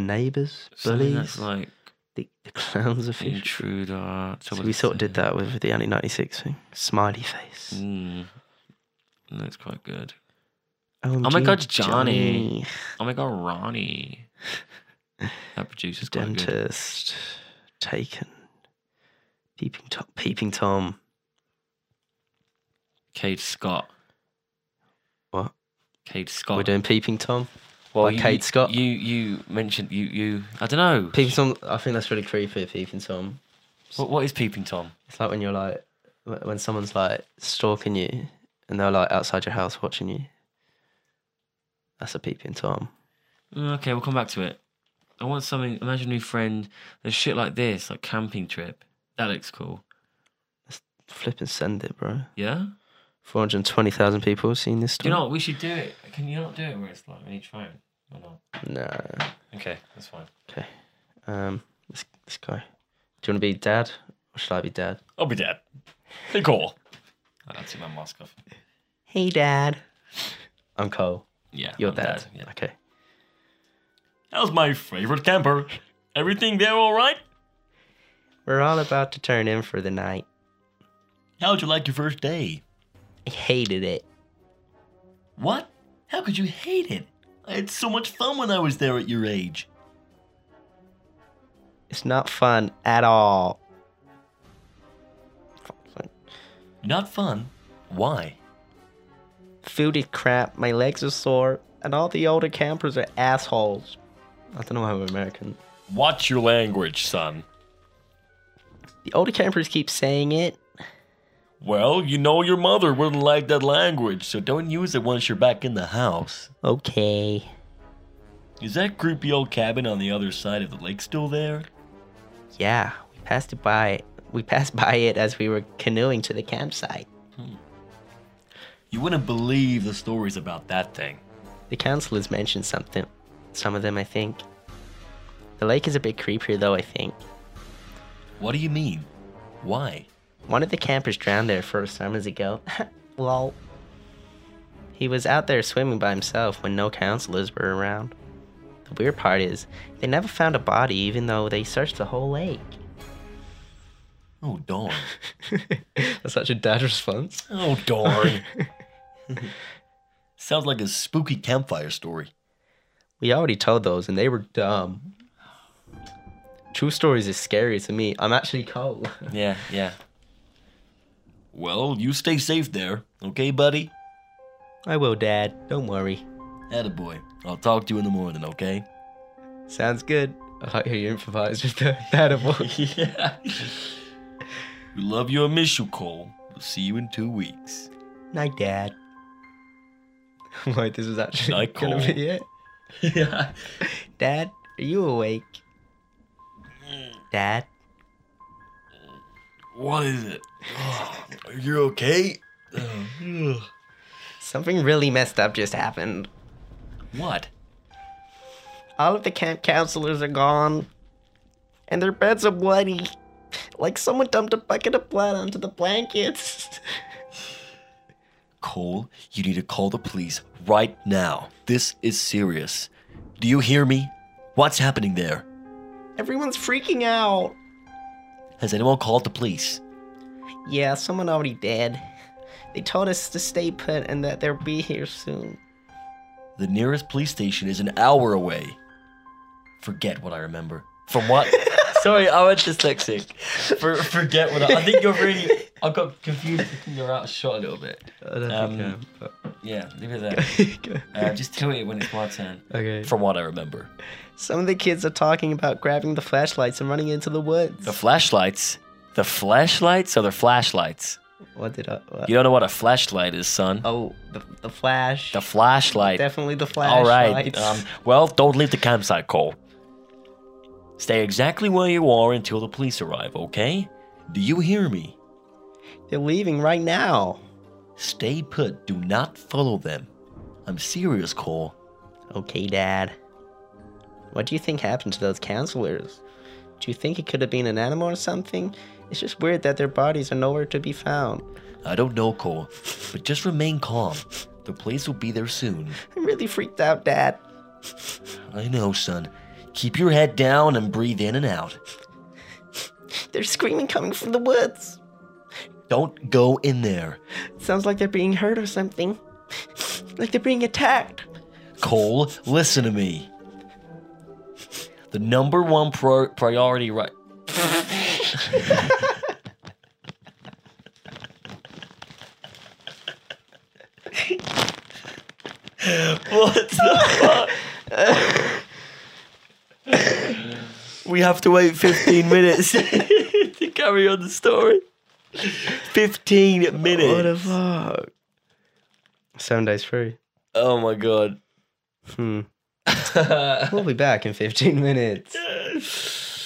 [SPEAKER 2] something
[SPEAKER 1] Bullies.
[SPEAKER 2] That's like
[SPEAKER 1] the, the clowns of fish.
[SPEAKER 2] intruder.
[SPEAKER 1] So we sort of did that with the Annie 96 thing. Smiley face.
[SPEAKER 2] Mm, that's quite good.
[SPEAKER 1] OMG,
[SPEAKER 2] Oh my God, Johnny. Oh my god, Ronnie. That producer's quite good.
[SPEAKER 1] Dentist. Taken. Peeping Tom. Peeping Tom.
[SPEAKER 2] Cade Scott.
[SPEAKER 1] What?
[SPEAKER 2] Cade Scott.
[SPEAKER 1] We're doing Peeping Tom.
[SPEAKER 2] well,
[SPEAKER 1] by
[SPEAKER 2] you,
[SPEAKER 1] Cade Scott?
[SPEAKER 2] You you mentioned you you I don't know.
[SPEAKER 1] Peeping Tom. I think that's really creepy. Peeping Tom.
[SPEAKER 2] What, what is Peeping Tom?
[SPEAKER 1] It's like when you're like when someone's like stalking you and they're like outside your house watching you. That's a peeping tom.
[SPEAKER 2] Mm, Okay, we'll come back to it. I want something. Imaginary friend. There's shit like this, like camping trip. That looks cool.
[SPEAKER 1] Let's flip and send it, bro.
[SPEAKER 2] Yeah.
[SPEAKER 1] Four hundred twenty thousand people have seen this.
[SPEAKER 2] Do you know what? We should do it. Can you not do it where it's like on each phone or not?
[SPEAKER 1] No.
[SPEAKER 2] Okay, that's fine.
[SPEAKER 1] Okay. Um. Let's let's. Do you want to be dad or should I be dad?
[SPEAKER 2] I'll be dead. Hey, cool. I'll take my mask off.
[SPEAKER 1] Hey, dad. I'm Cole.
[SPEAKER 2] Yeah,
[SPEAKER 1] You're
[SPEAKER 2] I'm
[SPEAKER 1] dad.
[SPEAKER 2] Yeah.
[SPEAKER 1] Okay.
[SPEAKER 2] How's my favorite camper? Everything there all right?
[SPEAKER 1] We're all about to turn in for the night.
[SPEAKER 2] How'd you like your first day?
[SPEAKER 1] I hated it.
[SPEAKER 2] What? How could you hate it? I had so much fun when I was there at your age.
[SPEAKER 1] It's not fun at all.
[SPEAKER 2] Not fun? Why?
[SPEAKER 1] Food is crap. My legs are sore, and all the older campers are assholes. I don't know how American.
[SPEAKER 2] Watch your language, son.
[SPEAKER 1] The older campers keep saying it.
[SPEAKER 2] Well, you know your mother wouldn't like that language, so don't use it once you're back in the house.
[SPEAKER 1] Okay.
[SPEAKER 2] Is that creepy old cabin on the other side of the lake still there?
[SPEAKER 1] Yeah, we passed it by. We passed by it as we were canoeing to the campsite. Hmm.
[SPEAKER 2] You wouldn't believe the stories about that thing.
[SPEAKER 1] The counselors mentioned something. Some of them, I think. The lake is a bit creepier, though. I think
[SPEAKER 2] What do you mean? Why?
[SPEAKER 1] One of the campers drowned there four summers ago. Lol. He was out there swimming by himself when no counselors were around. The weird part is, they never found a body even though they searched the whole lake.
[SPEAKER 2] Oh, darn.
[SPEAKER 1] That's such a dad response.
[SPEAKER 2] Oh, darn. Sounds like a spooky campfire story.
[SPEAKER 1] We already told those and they were dumb. True stories is scary to me. I'm actually cold.
[SPEAKER 2] Yeah, yeah. Well, you stay safe there, okay, buddy?
[SPEAKER 1] I will, Dad. Don't worry.
[SPEAKER 2] Attaboy. I'll talk to you in the morning, okay?
[SPEAKER 1] Sounds good. I like how you improvise with the voice.
[SPEAKER 2] yeah. We love you and miss you, Cole. We'll see you in two weeks.
[SPEAKER 1] Night, Dad. Wait, this was actually
[SPEAKER 2] Night,
[SPEAKER 1] gonna
[SPEAKER 2] Cole.
[SPEAKER 1] be it.
[SPEAKER 2] yeah.
[SPEAKER 1] Dad, are you awake? Dad,
[SPEAKER 2] What is it? Are you okay?
[SPEAKER 1] Something really messed up just happened.
[SPEAKER 2] what?
[SPEAKER 1] All of the camp counselors are gone, and their beds are bloody. Like someone dumped a bucket of blood onto the blankets.
[SPEAKER 2] Cole, you need to call the police right now. This is serious. Do you hear me? What's happening there?
[SPEAKER 1] Everyone's freaking out.
[SPEAKER 2] Has anyone called the police?
[SPEAKER 1] Yeah, someone already did. They told us to stay put and that they'll be here soon.
[SPEAKER 2] The nearest police station is an hour away. Forget what I remember. From what? Sorry, I went dyslexic. For, forget what I, I think you're really. I got confused. I think you're out of shot a little bit.
[SPEAKER 1] I don't
[SPEAKER 2] Um,
[SPEAKER 1] think I
[SPEAKER 2] Yeah, leave it there. Uh, just tell me when it's my turn.
[SPEAKER 1] okay.
[SPEAKER 2] From what I remember.
[SPEAKER 1] Some of the kids are talking about grabbing the flashlights and running into the woods.
[SPEAKER 2] The flashlights. The flashlights or the flashlights?
[SPEAKER 1] what did I? What?
[SPEAKER 2] You don't know what a flashlight is, son.
[SPEAKER 1] Oh, the, the flash.
[SPEAKER 2] The flashlight.
[SPEAKER 1] Definitely the flashlight.
[SPEAKER 2] All right. Um, well, don't leave the campsite, Cole. Stay exactly where you are until the police arrive, okay? Do you hear me?
[SPEAKER 1] They're leaving right now.
[SPEAKER 2] Stay put. Do not follow them. I'm serious, Cole.
[SPEAKER 1] Okay, Dad. What do you think happened to those counselors? Do you think it could have been an animal or something? It's just weird that their bodies are nowhere to be found.
[SPEAKER 2] I don't know, Cole, but just remain calm. The police will be there soon.
[SPEAKER 1] I'm really freaked out, Dad.
[SPEAKER 2] I know, son. Keep your head down and breathe in and out.
[SPEAKER 1] They're screaming coming from the woods.
[SPEAKER 2] Don't go in there.
[SPEAKER 1] Sounds like they're being hurt or something. Like they're being attacked.
[SPEAKER 2] Cole, listen to me. The number one pro- priority right. what the fuck? we have to wait 15 minutes to carry on the story. 15 minutes.
[SPEAKER 1] What the fuck? Seven days free.
[SPEAKER 2] Oh my god.
[SPEAKER 1] Hmm. We'll be back in 15 minutes.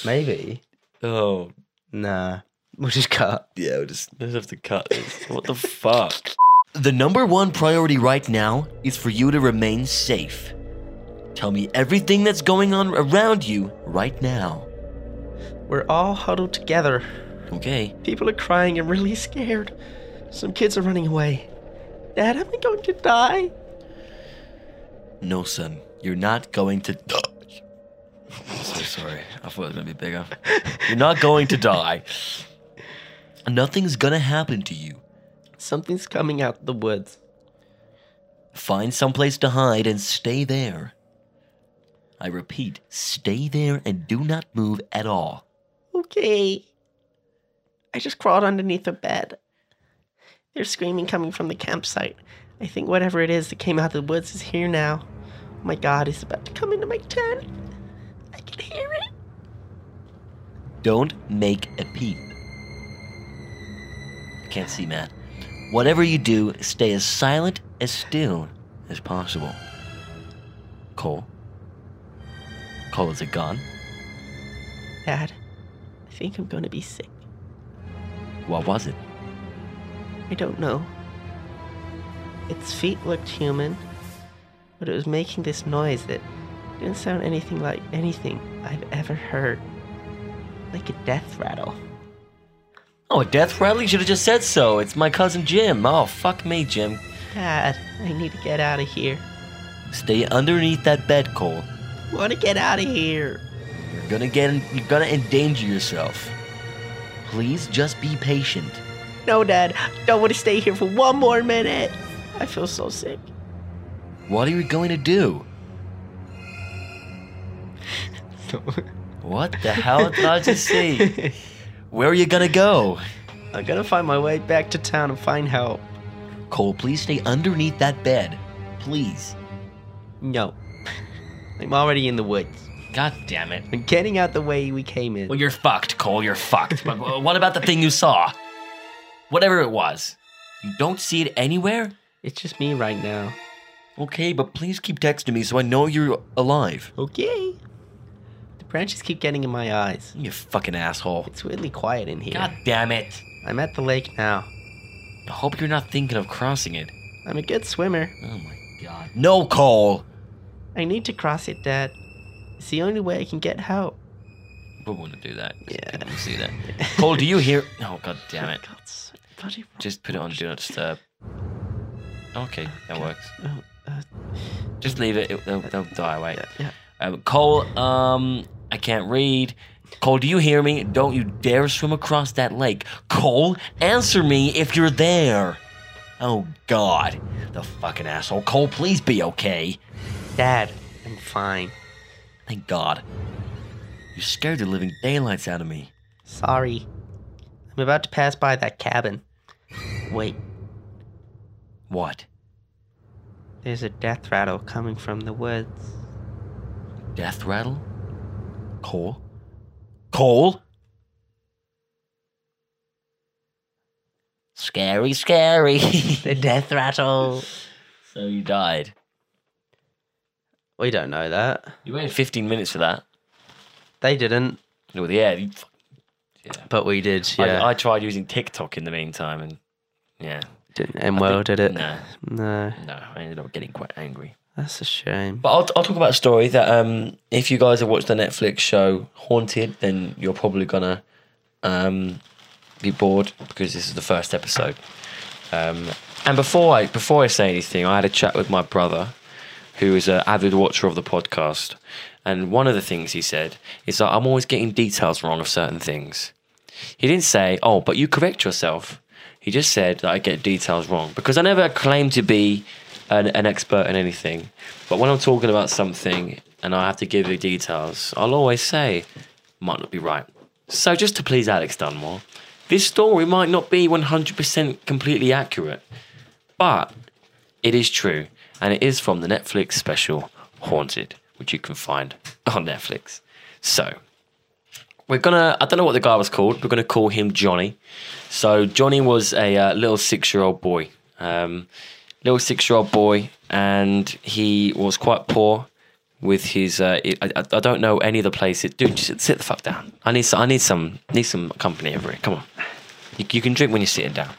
[SPEAKER 1] Maybe.
[SPEAKER 2] oh,
[SPEAKER 1] Nah. We'll just cut.
[SPEAKER 2] yeah, we'll just, we just have to cut this. What the fuck? The number one priority right now is for you to remain safe. Tell me everything that's going on around you right now.
[SPEAKER 1] We're all huddled together.
[SPEAKER 2] Okay.
[SPEAKER 1] People are crying and really scared. Some kids are running away. Dad, am I going to die?
[SPEAKER 2] No, son, you're not going to die. so sorry. I thought it was gonna be bigger. You're not going to die. Nothing's gonna happen to you.
[SPEAKER 1] Something's coming out of the woods.
[SPEAKER 2] Find someplace to hide and stay there. I repeat, stay there and do not move at all.
[SPEAKER 1] Okay. I just crawled underneath a bed. There's screaming coming from the campsite. I think whatever it is that came out of the woods is here now. Oh my god, it's about to come into my tent. I can hear it.
[SPEAKER 2] Don't make a peep. Can't see, Matt. Whatever you do, stay as silent as still as possible. Cole. Cole, is it gone?
[SPEAKER 1] Dad, I think I'm going to be sick.
[SPEAKER 2] What was it?
[SPEAKER 1] I don't know. Its feet looked human, but it was making this noise that didn't sound anything like anything I've ever heard. Like a death rattle.
[SPEAKER 2] Oh, a death? You should have just said so. It's my cousin Jim. Oh, fuck me, Jim.
[SPEAKER 1] Dad, I need to get out of here.
[SPEAKER 2] Stay underneath that bed, Cole.
[SPEAKER 1] want to get out of here.
[SPEAKER 2] You're gonna get In, you're gonna endanger yourself. Please just be patient.
[SPEAKER 1] No, Dad. Don't want to stay here for one more minute. I feel so sick.
[SPEAKER 2] What are you going to do? What the hell did I just see? Where are you gonna go?
[SPEAKER 1] I'm gonna find my way back to town and find help.
[SPEAKER 2] Cole, please stay underneath that bed. Please.
[SPEAKER 1] No. I'm already in the woods.
[SPEAKER 2] God damn it.
[SPEAKER 1] I'm getting out the way we came in.
[SPEAKER 2] Well, you're fucked, Cole. You're fucked. But uh, what about the thing you saw? Whatever it was. You don't see it anywhere?
[SPEAKER 1] It's just me right now.
[SPEAKER 2] Okay, but please keep texting me so I know you're alive.
[SPEAKER 1] Okay. Branches keep getting in my eyes.
[SPEAKER 2] You fucking asshole.
[SPEAKER 1] It's weirdly quiet in here.
[SPEAKER 2] God damn it.
[SPEAKER 1] I'm at the lake now.
[SPEAKER 2] I hope you're not thinking of crossing it.
[SPEAKER 1] I'm a good swimmer.
[SPEAKER 2] Oh my god. No, Cole!
[SPEAKER 1] I need to cross it, Dad. It's the only way I can get help.
[SPEAKER 2] We want to do that.
[SPEAKER 1] Yeah.
[SPEAKER 2] People will see that. Cole, do you hear? Oh god damn it!
[SPEAKER 1] God, so bloody
[SPEAKER 2] Just put it on Do Not Disturb. Okay, that works.
[SPEAKER 1] Oh, uh,
[SPEAKER 2] Just leave it. it they'll, they'll die away.
[SPEAKER 1] yeah.
[SPEAKER 2] Um, Cole, um, I can't read. Cole, do you hear me? Don't you dare swim across that lake. Cole, answer me if you're there. Oh God, the fucking asshole. Cole, please be okay.
[SPEAKER 1] Dad, I'm fine.
[SPEAKER 2] Thank God. You scared the living daylights out of me.
[SPEAKER 1] Sorry. I'm about to pass by that cabin. Wait,
[SPEAKER 2] What?
[SPEAKER 1] there's a death rattle coming from the woods.
[SPEAKER 2] Death rattle? Cole? Cole? Scary, scary.
[SPEAKER 1] The death rattle.
[SPEAKER 2] so you died.
[SPEAKER 1] We don't know that.
[SPEAKER 2] You waited 15 minutes for that.
[SPEAKER 1] They didn't,
[SPEAKER 2] Well, yeah. You, yeah.
[SPEAKER 1] but we did. Yeah.
[SPEAKER 2] I, I tried using TikTok in the meantime, and yeah.
[SPEAKER 1] didn't end well, did it?
[SPEAKER 2] No,
[SPEAKER 1] No,
[SPEAKER 2] no. I ended up getting quite angry.
[SPEAKER 1] That's a shame.
[SPEAKER 2] But I'll, I'll talk about a story that um, if you guys have watched the Netflix show Haunted, then you're probably gonna um, be bored because this is the first episode. Um, and before I before I say anything, I had a chat with my brother, who is an avid watcher of the podcast, and one of the things he said is that I'm always getting details wrong of certain things. He didn't say, "Oh, but you correct yourself." He just said that I get details wrong because I never claim to be an, an expert in anything. But when I'm talking about something and I have to give you details, I'll always say, might not be right. So just to please Alex Dunmore, this story might not be 100% completely accurate, but it is true. And it is from the Netflix special Haunted, which you can find on Netflix. So, we're gonna, I don't know what the guy was called, we're gonna call him Johnny. So, Johnny was a uh, little six year old boy. Um, little six year old boy, and he was quite poor with his. Uh, I, I, don't know any of the places. Dude, just sit the fuck down. I need some. I need some. Need some company over here. Come on. You, you can drink when you're sitting down.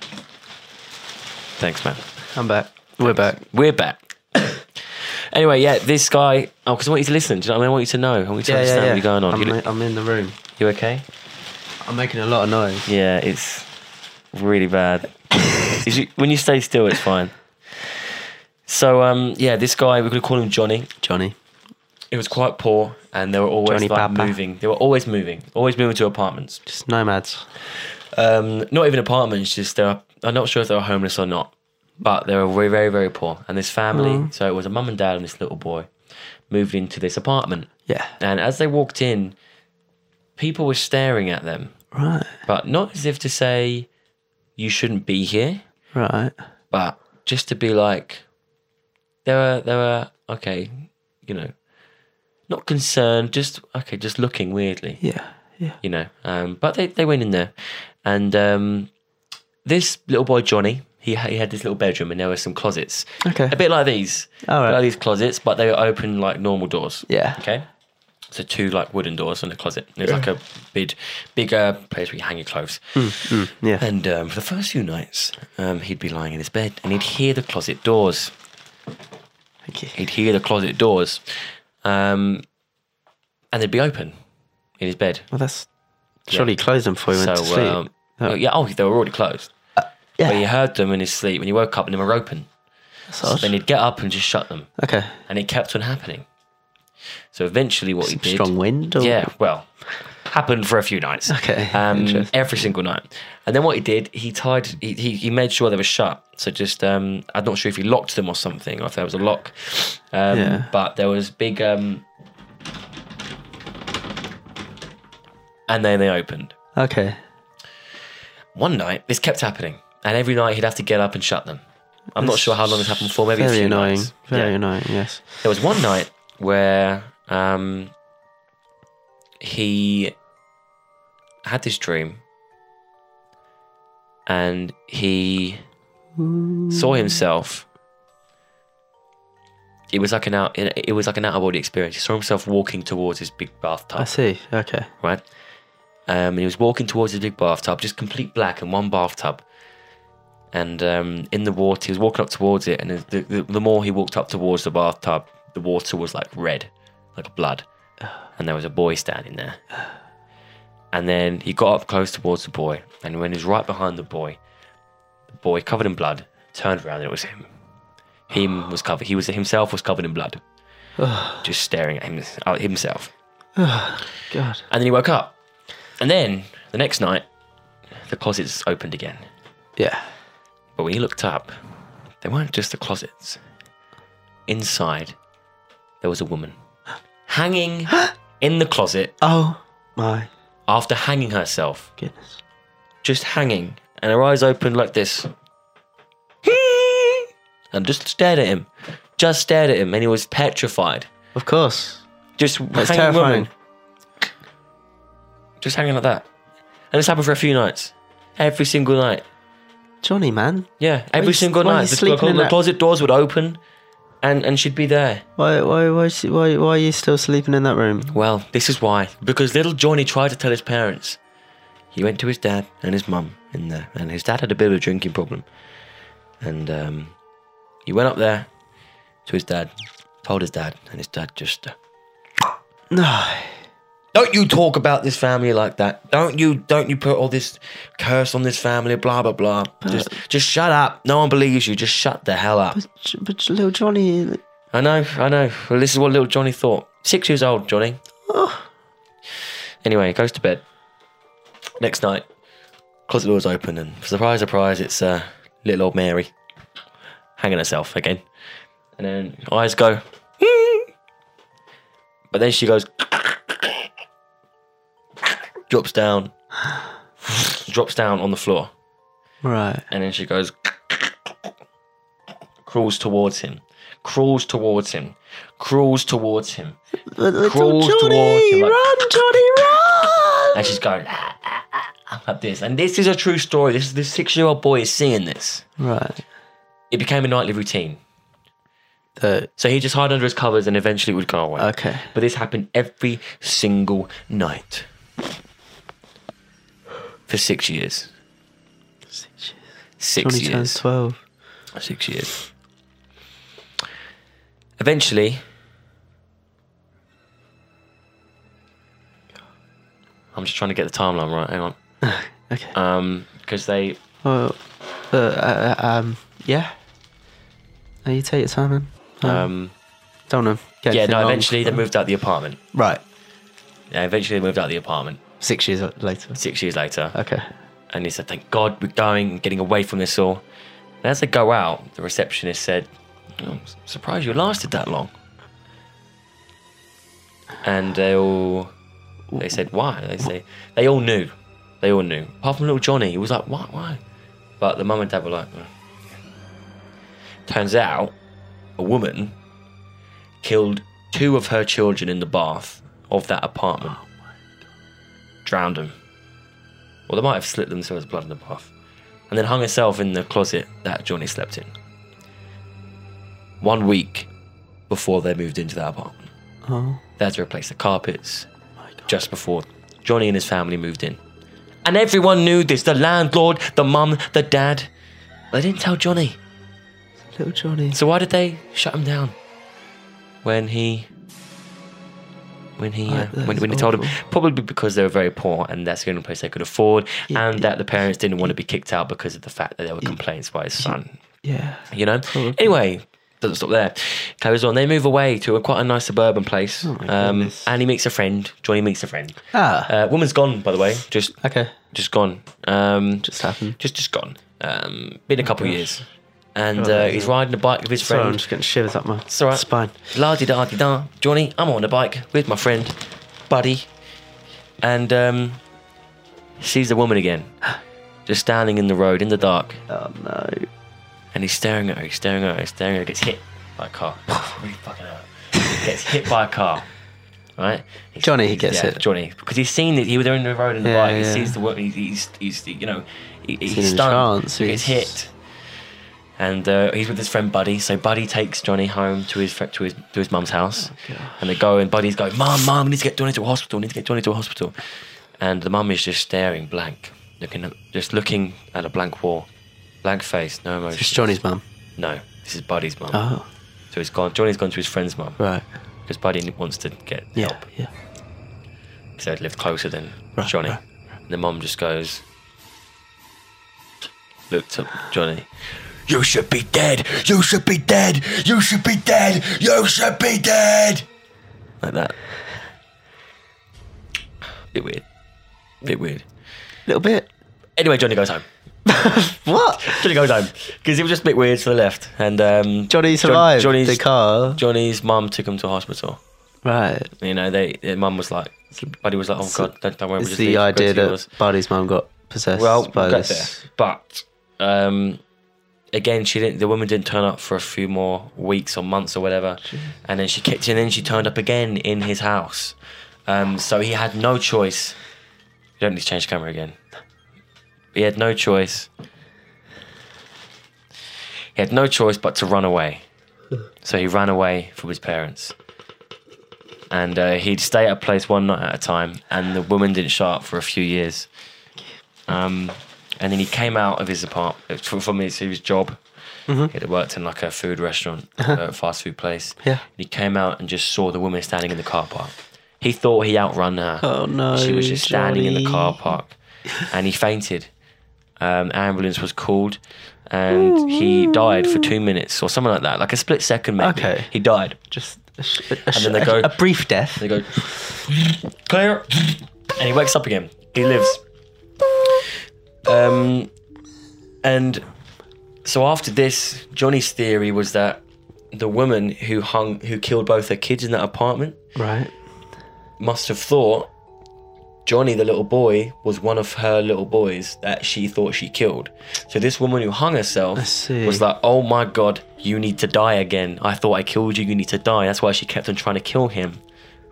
[SPEAKER 2] Thanks, man.
[SPEAKER 1] I'm back. We're back.
[SPEAKER 2] We're back. anyway, yeah, this guy. Oh, because I want you to listen. Do you know what I mean? I want you to know. I want you to understand what's going on.
[SPEAKER 1] I'm,
[SPEAKER 2] You,
[SPEAKER 1] in- I'm in the room.
[SPEAKER 2] you okay?
[SPEAKER 1] I'm making a lot of noise.
[SPEAKER 2] Yeah, it's really bad. Is you- when you stay still, it's fine. So, um, yeah, this guy, we're going to call him Johnny.
[SPEAKER 1] Johnny.
[SPEAKER 2] It was quite poor, and they were always
[SPEAKER 1] Johnny
[SPEAKER 2] like
[SPEAKER 1] Papa.
[SPEAKER 2] moving. They were always moving, always moving to apartments.
[SPEAKER 1] Just nomads.
[SPEAKER 2] Um, not even apartments, just they were, I'm not sure if they were homeless or not, but they were very, very, very poor. And this family, so it was a mum and dad and this little boy, moved into this apartment.
[SPEAKER 1] Yeah.
[SPEAKER 2] And as they walked in, people were staring at them,
[SPEAKER 1] Right.
[SPEAKER 2] but not as if to say, you shouldn't be here,
[SPEAKER 1] Right.
[SPEAKER 2] but just to be like, they were, they were, okay, you know, not concerned, just, okay, just looking weirdly
[SPEAKER 1] Yeah. Yeah.
[SPEAKER 2] you know. Um, but they, they went in there, and um, this little boy Johnny, he he had this little bedroom, and there were some closets,
[SPEAKER 1] Okay.
[SPEAKER 2] a bit like these,
[SPEAKER 1] All
[SPEAKER 2] a
[SPEAKER 1] right.
[SPEAKER 2] like these closets, but they were open like normal doors.
[SPEAKER 1] Yeah.
[SPEAKER 2] Okay. So two like wooden doors in the closet. There's like a big, bigger place where you hang your clothes.
[SPEAKER 1] Yeah.
[SPEAKER 2] And um, for the first few nights, um, he'd be lying in his bed, and he'd hear the closet doors.
[SPEAKER 1] Okay.
[SPEAKER 2] He'd hear the closet doors, um, and they'd be open in his bed.
[SPEAKER 1] Well, that's surely he closed them before he went to sleep.
[SPEAKER 2] um,
[SPEAKER 1] Oh.
[SPEAKER 2] yeah, oh, they were already closed.
[SPEAKER 1] yeah.
[SPEAKER 2] But he heard them in his sleep when he woke up and they were open.
[SPEAKER 1] That's
[SPEAKER 2] So
[SPEAKER 1] odd.
[SPEAKER 2] then he'd get up and just shut them.
[SPEAKER 1] Okay.
[SPEAKER 2] And it kept on happening. So eventually, what he did,
[SPEAKER 1] Strong wind? Or?
[SPEAKER 2] yeah, well, happened for a few nights.
[SPEAKER 1] Okay,
[SPEAKER 2] um, every single night. And then what he did, he tied, he, he, he made sure they were shut. So just, um, I'm not sure if he locked them or something, or if there was a lock. Um,
[SPEAKER 1] Yeah.
[SPEAKER 2] But there was big, um, and then they opened.
[SPEAKER 1] Okay.
[SPEAKER 2] One night, this kept happening, and every night he'd have to get up and shut them. I'm not sure how long this happened for. Maybe a
[SPEAKER 1] Very
[SPEAKER 2] few
[SPEAKER 1] annoying.
[SPEAKER 2] nights.
[SPEAKER 1] Very
[SPEAKER 2] Yeah.
[SPEAKER 1] annoying, yes.
[SPEAKER 2] There was one night where um, he had this dream, and he saw himself. It was like an out. It was like an out of body experience. He saw himself walking towards his big bathtub
[SPEAKER 1] I see. Okay.
[SPEAKER 2] right? Um, and he was walking towards his big bathtub, just complete black and one bathtub. And um, in the water, he was walking up towards it, and the, the, the more he walked up towards the bathtub, the water was like red, like blood. And there was a boy standing there. And then he got up close towards the boy, and when he was right behind the boy, the boy covered in blood turned around, and it was him. Him was covered. He was himself was covered in blood, just staring at him, at himself.
[SPEAKER 1] God.
[SPEAKER 2] And then he woke up. And then the next night, the closets opened again.
[SPEAKER 1] Yeah.
[SPEAKER 2] But when he looked up, they weren't just the closets. Inside, there was a woman hanging in the closet
[SPEAKER 1] Oh my
[SPEAKER 2] after hanging herself.
[SPEAKER 1] goodness.
[SPEAKER 2] Just hanging. And her eyes opened like this. And just stared at him. Just stared at him. And he was petrified.
[SPEAKER 1] Of course.
[SPEAKER 2] Just
[SPEAKER 1] That's
[SPEAKER 2] hanging
[SPEAKER 1] terrifying.
[SPEAKER 2] woman. Just hanging like that. And this happened for a few nights. Every single night.
[SPEAKER 1] Johnny, man.
[SPEAKER 2] Yeah, every
[SPEAKER 1] you-
[SPEAKER 2] single
[SPEAKER 1] why are you
[SPEAKER 2] night. The,
[SPEAKER 1] sleeping
[SPEAKER 2] the,
[SPEAKER 1] in
[SPEAKER 2] the
[SPEAKER 1] that-
[SPEAKER 2] closet doors would open and, and she'd be there.
[SPEAKER 1] Why why why she- why why are you still sleeping in that room?
[SPEAKER 2] Well, this is why. Because little Johnny tried to tell his parents. He went to his dad and his mum in there. And his dad had a bit of a drinking problem. And um, he went up there to his dad, told his dad, and his dad just. Uh,
[SPEAKER 1] No.
[SPEAKER 2] Don't you talk about this family like that. Don't you don't you put all this curse on this family, blah blah blah. Just just shut up. No one believes you. Just shut the hell up.
[SPEAKER 1] But, but little Johnny
[SPEAKER 2] I know, I know. Well, this is what little Johnny thought. Six years old, Johnny. Oh. Anyway, goes to bed. Next night, closet doors open, and surprise, surprise, it's uh, little old Mary hanging herself again. And then eyes go, but then she goes, drops down, drops down on the floor,
[SPEAKER 1] Right.
[SPEAKER 2] and then she goes, crawls towards him, crawls towards him, crawls towards him.
[SPEAKER 1] Little
[SPEAKER 2] Crawls
[SPEAKER 1] Johnny,
[SPEAKER 2] towards him like-
[SPEAKER 1] run, Johnny, run!
[SPEAKER 2] And she's going ah, ah, ah, like this. And this is a true story. This this six year old boy is seeing this.
[SPEAKER 1] Right.
[SPEAKER 2] It became a nightly routine.
[SPEAKER 1] The,
[SPEAKER 2] So he just hid under his covers and eventually it would go away.
[SPEAKER 1] okay.
[SPEAKER 2] But this happened every single night. For six years.
[SPEAKER 1] Six years.
[SPEAKER 2] Six
[SPEAKER 1] Johnny
[SPEAKER 2] years.
[SPEAKER 1] twelve.
[SPEAKER 2] Six years. Eventually, I'm just trying to get the timeline right. Hang on,
[SPEAKER 1] Okay.
[SPEAKER 2] um, because they
[SPEAKER 1] Well, uh, uh, um, yeah. No, you take your time, man. Um,
[SPEAKER 2] um,
[SPEAKER 1] don't know.
[SPEAKER 2] Yeah, no.
[SPEAKER 1] wrong.
[SPEAKER 2] Eventually, they moved out the apartment.
[SPEAKER 1] Right.
[SPEAKER 2] Yeah, eventually they moved out the apartment.
[SPEAKER 1] Six years later.
[SPEAKER 2] Six years later,
[SPEAKER 1] Okay.
[SPEAKER 2] and he said, "Thank God we're going, getting away from this all." And as they go out, the receptionist said, oh, "I'm surprised you lasted that long." And they all, they said, "Why?" They say they all knew, they all knew. Apart from little Johnny, he was like, "Why? Why?" But the mum and dad were like. "Turns out, a woman killed two of her children in the bath of that apartment, drowned them." Or they might have slit themselves blood in the bath. And then hung herself in the closet that Johnny slept in. One week before they moved into that apartment.
[SPEAKER 1] Oh
[SPEAKER 2] They had to replace the carpets just before Johnny and his family moved in. And everyone knew this the landlord, the mum, the dad. They didn't tell Johnny.
[SPEAKER 1] Little Johnny.
[SPEAKER 2] So why did they shut him down? When he. When he, uh,
[SPEAKER 1] that
[SPEAKER 2] when, when he told him, probably because they were very poor and that's the only place they could afford,
[SPEAKER 1] Yeah,
[SPEAKER 2] and
[SPEAKER 1] yeah.
[SPEAKER 2] that the parents didn't want to be kicked out because of the fact that there were complaints by his son.
[SPEAKER 1] Yeah.
[SPEAKER 2] You know.
[SPEAKER 1] Probably.
[SPEAKER 2] Anyway, doesn't stop there. Carries on. They move away to a quite a nice suburban place.
[SPEAKER 1] Oh
[SPEAKER 2] um, and he meets a friend. Johnny meets a friend.
[SPEAKER 1] Ah.
[SPEAKER 2] Uh, woman's gone, by the way. Just
[SPEAKER 1] Okay.
[SPEAKER 2] just gone. Um,
[SPEAKER 1] Just happened.
[SPEAKER 2] just just gone. Um, been a couple of years. And uh, he's riding a bike with his friend.
[SPEAKER 1] Sorry, I'm just getting shivers up my
[SPEAKER 2] It's all right.
[SPEAKER 1] spine.
[SPEAKER 2] La di da di da. Johnny, I'm on a bike with my friend, Buddy. And um, sees the woman again. Just standing in the road in the dark.
[SPEAKER 1] Oh no.
[SPEAKER 2] And he's staring at her, he's staring at her, he's staring at her, gets hit by a car. really fucking hurt. gets hit by a car. Right? He's-
[SPEAKER 1] Johnny, he gets
[SPEAKER 2] yeah,
[SPEAKER 1] hit.
[SPEAKER 2] Johnny. Because he's seen it, he was there in the road in the
[SPEAKER 1] Yeah,
[SPEAKER 2] bike, he
[SPEAKER 1] yeah.
[SPEAKER 2] sees the woman, he's, he's, he's, you know, he,
[SPEAKER 1] He's a
[SPEAKER 2] stunned,
[SPEAKER 1] trance,
[SPEAKER 2] he gets
[SPEAKER 1] he's-
[SPEAKER 2] hit. And uh, he's with his friend Buddy. So Buddy takes Johnny home to his to his to his mum's house,
[SPEAKER 1] gosh.
[SPEAKER 2] and they go and Buddy's going, "Mum, mum, we need to get Johnny to a hospital. We need to get Johnny to a hospital." And the mum is just staring blank, looking at, just looking at a blank wall, blank face, no emotion.
[SPEAKER 1] It's Johnny's mum.
[SPEAKER 2] No, this is Buddy's mum.
[SPEAKER 1] Oh.
[SPEAKER 2] So he's gone. Johnny's gone to his friend's mum
[SPEAKER 1] Right.
[SPEAKER 2] because Buddy wants to get
[SPEAKER 1] Yeah.
[SPEAKER 2] help
[SPEAKER 1] Yeah.
[SPEAKER 2] because they'd lived closer than
[SPEAKER 1] Right,
[SPEAKER 2] Johnny.
[SPEAKER 1] right,
[SPEAKER 2] And the mum just goes, looked at Johnny. You should be dead. You should be dead. You should be dead. You should be dead. Like that. Bit weird. Bit weird.
[SPEAKER 1] Little bit.
[SPEAKER 2] Anyway, Johnny goes home.
[SPEAKER 1] What?
[SPEAKER 2] Johnny goes home because it was just a bit weird to the left. And um,
[SPEAKER 1] Johnny
[SPEAKER 2] John-
[SPEAKER 1] survived
[SPEAKER 2] Johnny's
[SPEAKER 1] the car.
[SPEAKER 2] Johnny's mum took him to hospital.
[SPEAKER 1] Right.
[SPEAKER 2] You know, they their mum was like, Buddy was like, oh
[SPEAKER 1] So
[SPEAKER 2] god, don't, don't worry,
[SPEAKER 1] It's
[SPEAKER 2] just
[SPEAKER 1] the idea that. Buddy's mum got possessed
[SPEAKER 2] well,
[SPEAKER 1] by
[SPEAKER 2] we'll get
[SPEAKER 1] this.
[SPEAKER 2] there. But um, again, she didn't. The woman didn't turn up for a few more weeks or months or whatever, and then she kicked in. And then she turned up again in his house. Um, so he had no choice. You don't need to change the camera again. He had no choice. He had no choice but to run away. So he ran away from his parents. And uh, he'd stay at a place one night at a time, and the woman didn't show up for a few years. Um, and then he came out of his apartment from, his, his job. Mm-hmm. He had worked in like a food restaurant, a fast food place.
[SPEAKER 1] Yeah.
[SPEAKER 2] He came out and just saw the woman standing in the car park. He thought he outrun her.
[SPEAKER 1] Oh, no,
[SPEAKER 2] She was just standing in the car park, and he fainted. Um, ambulance was called, and he died for two minutes or something like that, like a split second maybe.
[SPEAKER 1] Okay.
[SPEAKER 2] He died.
[SPEAKER 1] Just a, sh- a, sh-
[SPEAKER 2] then they go-
[SPEAKER 1] a brief death.
[SPEAKER 2] They go clear, and he wakes up again. He lives. Um, and so after this, Johnny's theory was that the woman who hung, who killed both her kids in that apartment,
[SPEAKER 1] Right.
[SPEAKER 2] must have thought Johnny, the little boy, was one of her little boys that she thought she killed. So this woman who hung herself was like, "Oh my god, you need to die again. I thought I killed you. You need to die." That's why she kept on trying to kill him,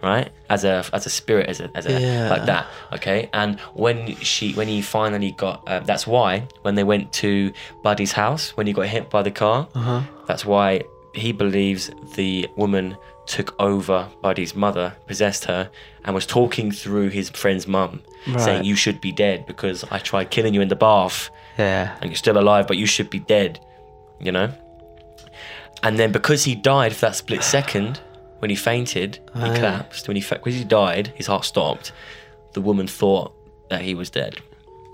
[SPEAKER 2] right? As a as a spirit, as a as a
[SPEAKER 1] Yeah.
[SPEAKER 2] like that. Okay. And when she when he finally got, uh, that's why when they went to Buddy's house when he got hit by the car,
[SPEAKER 1] Uh-huh.
[SPEAKER 2] that's why he believes the woman took over Buddy's mother, possessed her, and was talking through his friend's mum, saying, You should be dead because I tried killing you in the bath
[SPEAKER 1] Yeah.
[SPEAKER 2] and you're still alive, but you should be dead, you know? And then because he died for that split second, when he fainted, he
[SPEAKER 1] Oh,
[SPEAKER 2] collapsed. When he, fa- because he died, his heart stopped. The woman thought that he was dead.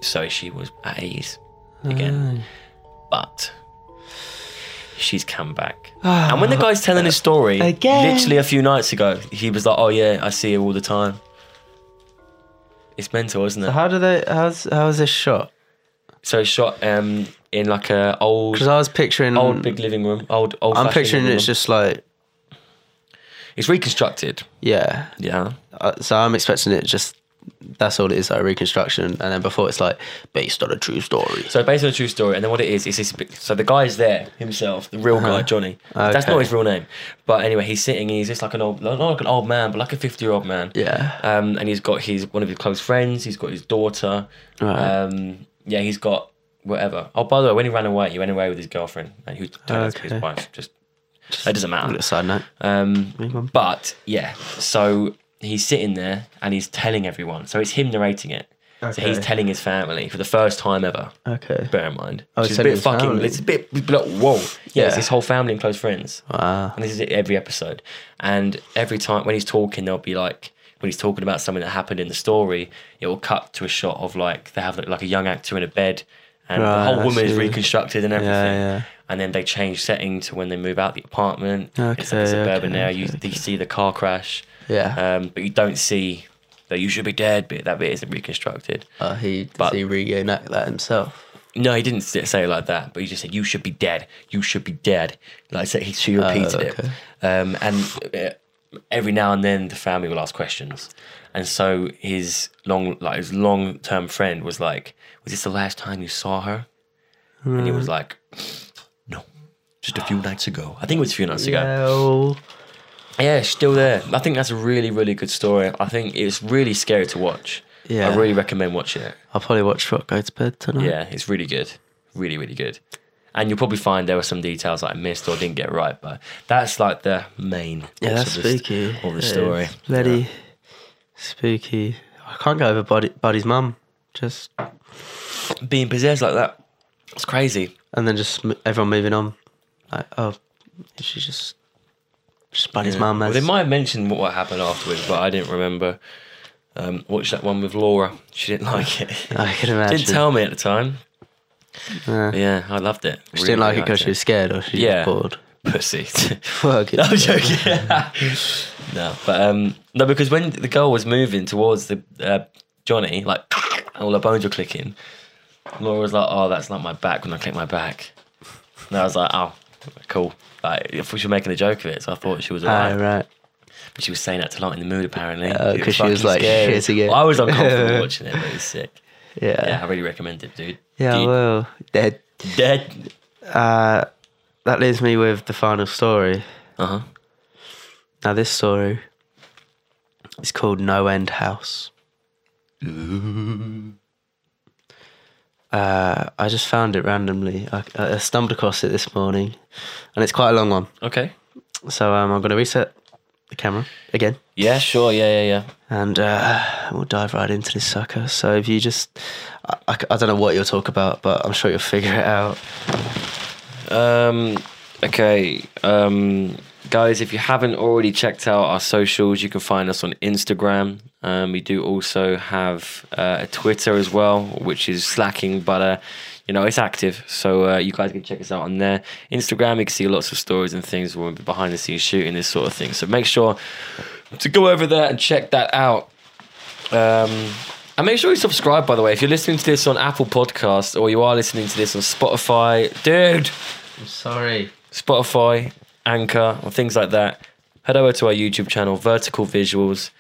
[SPEAKER 2] So she was at ease again. Ah. But she's come back. Ah. and when the guy's telling his uh, story,
[SPEAKER 1] Again.
[SPEAKER 2] literally a few nights ago, he was like, "Oh yeah, I see her all the time." It's mental, isn't
[SPEAKER 1] So
[SPEAKER 2] it?
[SPEAKER 1] how do they? How's how's this shot?
[SPEAKER 2] So it's shot um, in like a old,
[SPEAKER 1] Because I was picturing.
[SPEAKER 2] old big living room, old old.
[SPEAKER 1] I'm
[SPEAKER 2] fashioned
[SPEAKER 1] picturing
[SPEAKER 2] living
[SPEAKER 1] it's
[SPEAKER 2] room.
[SPEAKER 1] just like
[SPEAKER 2] it's reconstructed.
[SPEAKER 1] yeah.
[SPEAKER 2] Yeah,
[SPEAKER 1] Uh, so I'm expecting it just. That's all it is, like a reconstruction, and then before it's like based on a true story.
[SPEAKER 2] so based on a true story, and then what it is is this. So the guy's there himself, the real guy, Johnny. That's
[SPEAKER 1] Uh-huh.
[SPEAKER 2] Not his real name, but anyway, he's sitting. He's just like an old, not like an old man, but like a fifty-year-old man.
[SPEAKER 1] Yeah.
[SPEAKER 2] Um, and he's got his one of his close friends. He's got his daughter.
[SPEAKER 1] Right.
[SPEAKER 2] Um, yeah, he's got whatever. Oh, by the way, when he ran away, he went away with his girlfriend, and who turned out to be his wife. Just it doesn't
[SPEAKER 1] A
[SPEAKER 2] matter.
[SPEAKER 1] little side note.
[SPEAKER 2] Um, but yeah, so he's sitting there and he's telling everyone. So it's him narrating it. So he's telling his family for the first time ever.
[SPEAKER 1] Okay.
[SPEAKER 2] Bear in mind,
[SPEAKER 1] Oh,
[SPEAKER 2] is a bit fucking.
[SPEAKER 1] family.
[SPEAKER 2] It's a bit it's like whoa. Yeah,
[SPEAKER 1] Yeah.
[SPEAKER 2] it's his whole family and close friends.
[SPEAKER 1] Wow.
[SPEAKER 2] And this is it every episode. And every time when he's talking, there'll be like when he's talking about something that happened in the story, it will cut to a shot of like they have like a young actor in a bed, and the whole woman is reconstructed and everything.
[SPEAKER 1] Yeah, yeah.
[SPEAKER 2] And then they change setting to when they move out the apartment. it's like a
[SPEAKER 1] Okay,
[SPEAKER 2] suburban
[SPEAKER 1] okay,
[SPEAKER 2] area. You,
[SPEAKER 1] okay,
[SPEAKER 2] you see the car crash,
[SPEAKER 1] Yeah.
[SPEAKER 2] um, but you don't see that you should be dead bit. That bit isn't reconstructed.
[SPEAKER 1] Uh, he does
[SPEAKER 2] but-
[SPEAKER 1] he reenact that himself?
[SPEAKER 2] No, he didn't say it like that, but he just said, "You should be dead. You should be dead." Like I said, he she repeated
[SPEAKER 1] okay.
[SPEAKER 2] it, um, and uh, every now and then the family will ask questions, and so his long, like his long term friend was like, "Was this the last time you saw her?" And he was like, "No, just a few nights ago. I think it was a few nights ago."
[SPEAKER 1] No.
[SPEAKER 2] Yeah, still there. I think that's a really, really good story. I think it's really scary to watch.
[SPEAKER 1] Yeah.
[SPEAKER 2] I really recommend watching it.
[SPEAKER 1] I'll probably watch Rock Go to Bed tonight.
[SPEAKER 2] Yeah, it's really good. Really, really good. And you'll probably find there were some details that I missed or didn't get right, but that's like the main
[SPEAKER 1] Yeah, that's
[SPEAKER 2] of the,
[SPEAKER 1] spooky.
[SPEAKER 2] of the story.
[SPEAKER 1] Bloody spooky. I can't go over Buddy, Buddy's mum. Just
[SPEAKER 2] Being possessed like that, it's crazy.
[SPEAKER 1] and then just everyone moving on. Like, oh, she's just just Buddy's
[SPEAKER 2] Yeah. Well, they might have mentioned what happened afterwards, but I didn't remember. Um, watched that one with Laura. She didn't like it.
[SPEAKER 1] I can imagine.
[SPEAKER 2] didn't tell me at the time.
[SPEAKER 1] Uh,
[SPEAKER 2] Yeah, I loved it.
[SPEAKER 1] she didn't like it because she was scared or she
[SPEAKER 2] Yeah.
[SPEAKER 1] was bored.
[SPEAKER 2] pussy.
[SPEAKER 1] Fucking
[SPEAKER 2] I'm joking. no, but um, no, because when the girl was moving towards the uh, Johnny, like all her bones were clicking. Laura was like, "Oh, that's not my back." When I click my back, and I was like, "Oh, cool." Like, I thought she was making a joke of it, so I thought she was
[SPEAKER 1] Ah,
[SPEAKER 2] alright.
[SPEAKER 1] right.
[SPEAKER 2] But she was saying that to lighten the mood, apparently.
[SPEAKER 1] Because
[SPEAKER 2] It
[SPEAKER 1] 'cause she was, like,
[SPEAKER 2] scary.
[SPEAKER 1] shitting it.
[SPEAKER 2] Well, I was uncomfortable watching it, but it was sick.
[SPEAKER 1] Yeah.
[SPEAKER 2] Yeah, I really recommend it, dude.
[SPEAKER 1] Yeah,
[SPEAKER 2] Dude,
[SPEAKER 1] well, dead.
[SPEAKER 2] dead.
[SPEAKER 1] Uh, that leaves me with the final story.
[SPEAKER 2] Uh huh.
[SPEAKER 1] Now, this story is called No End House. Uh, I just found it randomly. I, I stumbled across it this morning, and it's quite a long one.
[SPEAKER 2] Okay.
[SPEAKER 1] So um, I'm going to reset the camera again,
[SPEAKER 2] Yeah, sure. Yeah, yeah, yeah.
[SPEAKER 1] and uh, we'll dive right into this sucker. So if you just, I, I, I don't know what you'll talk about, but I'm sure you'll figure it out.
[SPEAKER 2] Um, okay. Um, guys, if you haven't already checked out our socials, you can find us on Instagram. Um, we do also have uh, a Twitter as well, which is slacking, but uh, you know it's active. So uh, you guys can check us out on there. Instagram, you can see lots of stories and things when we're behind the scenes shooting this sort of thing. So make sure to go over there and check that out. Um, and make sure you subscribe, by the way. If you're listening to this on Apple Podcasts or you are listening to this on Spotify, dude,
[SPEAKER 1] I'm sorry.
[SPEAKER 2] Spotify, Anchor, or things like that, head over to our YouTube channel, Vertical Visuals.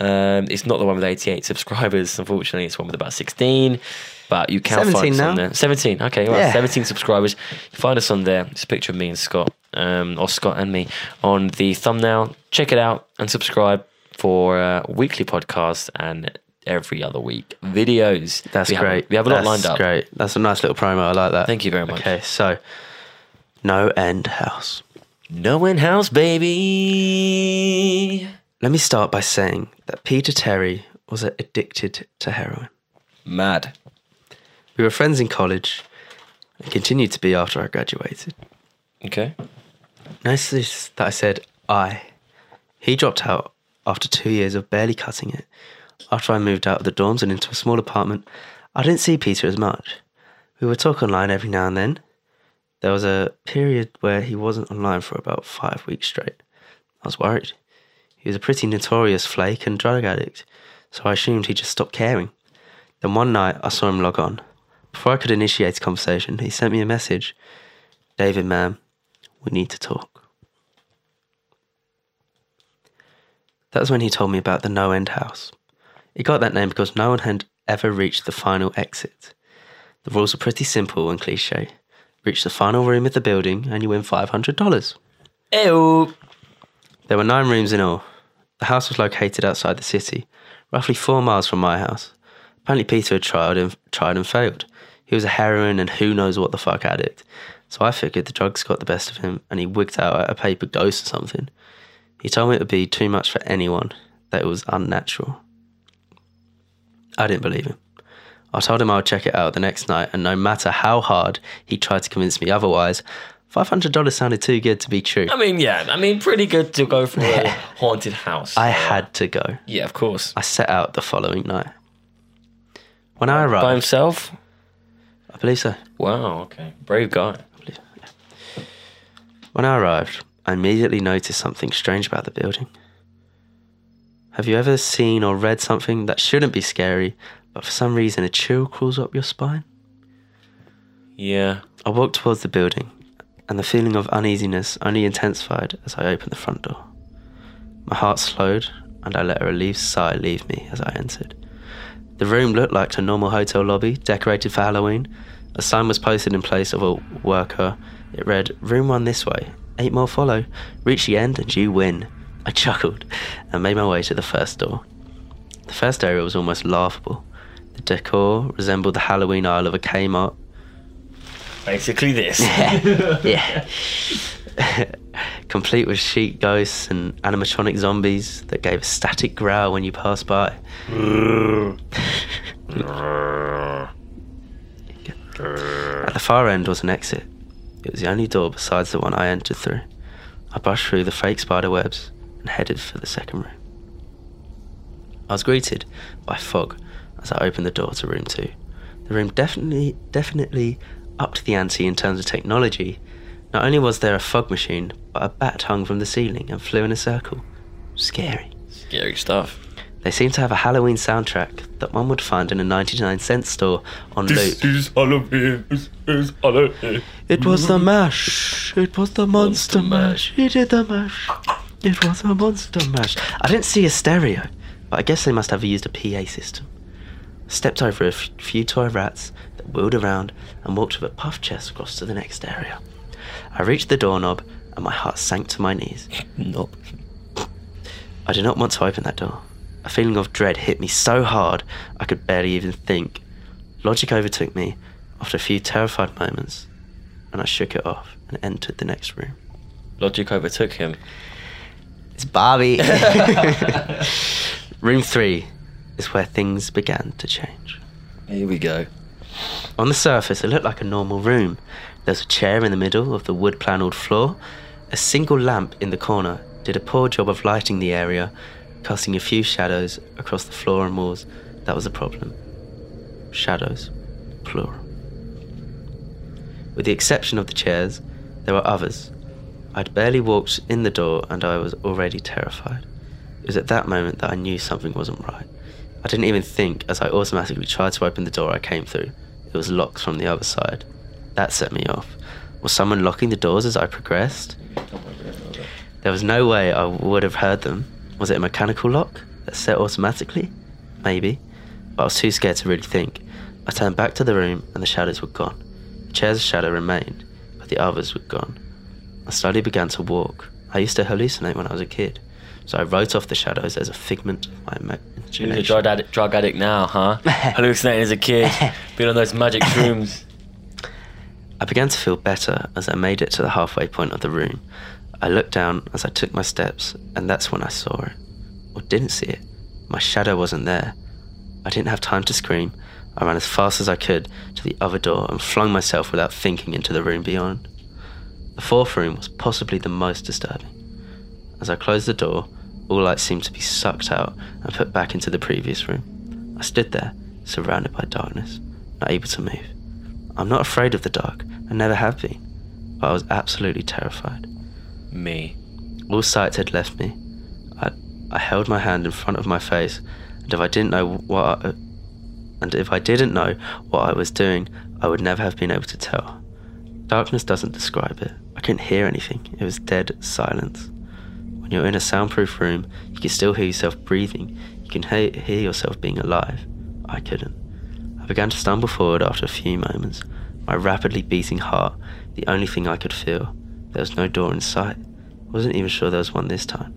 [SPEAKER 2] Um, it's not the one with 88 subscribers, unfortunately. It's one with about 16, but you can
[SPEAKER 1] 17
[SPEAKER 2] find us on there. 17, okay, well,
[SPEAKER 1] Yeah.
[SPEAKER 2] 17 subscribers. You find us on there. It's a picture of me and Scott, um, or Scott and me, on the thumbnail. Check it out and subscribe for uh, weekly podcasts and every other week videos.
[SPEAKER 1] That's
[SPEAKER 2] we have-
[SPEAKER 1] great.
[SPEAKER 2] we have a lot
[SPEAKER 1] That's
[SPEAKER 2] lined up.
[SPEAKER 1] Great. That's a nice little promo. I like that.
[SPEAKER 2] Thank you very much.
[SPEAKER 1] Okay, so No End House.
[SPEAKER 2] No in house, baby.
[SPEAKER 1] Let me start by saying that Peter Terry was addicted to heroin.
[SPEAKER 2] Mad.
[SPEAKER 1] We were friends in college and continued to be after I graduated.
[SPEAKER 2] Okay.
[SPEAKER 1] Notice this that I said I. He dropped out after two years of barely cutting it. After I moved out of the dorms and into a small apartment, I didn't see Peter as much. We would talk online every now and then. There was a period where he wasn't online for about five weeks straight. I was worried. He was a pretty notorious flake and drug addict, so I assumed he just stopped caring. Then one night I saw him log on. Before I could initiate a conversation, he sent me a message David, ma'am, we need to talk. That was when he told me about the No End House. He got that name because no one had ever reached the final exit. The rules were pretty simple and cliche. Reach the final room of the building and you win $500.
[SPEAKER 2] Ew.
[SPEAKER 1] There were nine rooms in all. The house was located outside the city, roughly four miles from my house. Apparently, Peter had tried and, tried and failed. He was a heroin and who knows what the fuck addict. So I figured the drugs got the best of him and he wigged out at a paper dose or something. He told me it would be too much for anyone, that it was unnatural. I didn't believe him. I told him I would check it out the next night, and no matter how hard he tried to convince me otherwise, $500 sounded too good to be true.
[SPEAKER 2] I mean, yeah. I mean, pretty good to go for a haunted house.
[SPEAKER 1] I
[SPEAKER 2] Yeah.
[SPEAKER 1] had to go.
[SPEAKER 2] Yeah, of course.
[SPEAKER 1] I set out the following night. When I arrived, By
[SPEAKER 2] himself.
[SPEAKER 1] I believe so.
[SPEAKER 2] Wow, okay. Brave guy.
[SPEAKER 1] When I arrived, I immediately noticed something strange about the building. Have you ever seen or read something that shouldn't be scary, but for some reason a chill crawls up your spine?
[SPEAKER 2] Yeah.
[SPEAKER 1] I walked towards the building, and the feeling of uneasiness only intensified as I opened the front door. My heart slowed, and I let a relieved sigh leave me as I entered. The room looked like a normal hotel lobby, decorated for Halloween. A sign was posted in place of a worker. It read, Room one this way, eight more follow. Reach the end and you win. I chuckled and made my way to the first door. The first area was almost laughable. The decor resembled the Halloween aisle of a Kmart,
[SPEAKER 2] Basically this.
[SPEAKER 1] yeah. Complete with sheet ghosts and animatronic zombies that gave a static growl when you passed by. At the far end was an exit. It was the only door besides the one I entered through. I brushed through the fake spider webs and headed for the second room. I was greeted by fog as I opened the door to room two. The room definitely, definitely upped the ante in terms of technology. Not only was there a fog machine, but a bat hung from the ceiling and flew in a circle. Scary.
[SPEAKER 2] Scary stuff.
[SPEAKER 1] They seemed to have a Halloween soundtrack that one would find in a 99 cent store on loop.
[SPEAKER 2] is Halloween. This is Halloween.
[SPEAKER 1] It was the mash. It was the monster mash. He did the mash. It was a monster mash. I didn't see a stereo, but I guess they must have used a PA system. I stepped over a f- few toy rats that wheeled around and walked with a puff chest across to the next area. I reached the doorknob and my heart sank to my knees.
[SPEAKER 2] Nope.
[SPEAKER 1] I did not want to open that door. A feeling of dread hit me so hard I could barely even think. Logic overtook me after a few terrified moments, and I shook it off and entered the next room.
[SPEAKER 2] Logic overtook him.
[SPEAKER 1] It's Bobby. room three is where things began to change.
[SPEAKER 2] Here we go.
[SPEAKER 1] On the surface, it looked like a normal room. There was a chair in the middle of the wood panelled floor. A single lamp in the corner did a poor job of lighting the area, casting a few shadows across the floor and walls. That was a problem. Shadows, plural. With the exception of the chairs, there were others. I'd barely walked in the door and I was already terrified. It was at that moment that I knew something wasn't right. I didn't even think as I automatically tried to open the door I came through. It was locked from the other side. That set me off. Was someone locking the doors as I progressed? There was no way I would have heard them. Was it a mechanical lock that set automatically? Maybe. But I was too scared to really think. I turned back to the room and the shadows were gone. The chair's shadow remained, but the others were gone. I slowly began to walk. I used to hallucinate when I was a kid, so I wrote off the shadows as a figment of my ima-
[SPEAKER 2] Who's a drug addict, drug addict now, huh? Hallucinating as a kid. Being on those magic shrooms.
[SPEAKER 1] I began to feel better as I made it to the halfway point of the room. I looked down as I took my steps, and that's when I saw it. Or didn't see it. My shadow wasn't there. I didn't have time to scream. I ran as fast as I could to the other door and flung myself without thinking into the room beyond. The fourth room was possibly the most disturbing. As I closed the door, all light seemed to be sucked out and put back into the previous room. I stood there, surrounded by darkness, not able to move. I'm not afraid of the dark, I never have been, but I was absolutely terrified.
[SPEAKER 2] Me.
[SPEAKER 1] All sight had left me. I, I held my hand in front of my face, and if I didn't know what, I, and if I didn't know what I was doing, I would never have been able to tell. Darkness doesn't describe it. I couldn't hear anything. It was dead silence. When you're in a soundproof room, you can still hear yourself breathing. You can he- hear yourself being alive. I couldn't. I began to stumble forward after a few moments, my rapidly beating heart the only thing I could feel. There was no door in sight. I wasn't even sure there was one this time.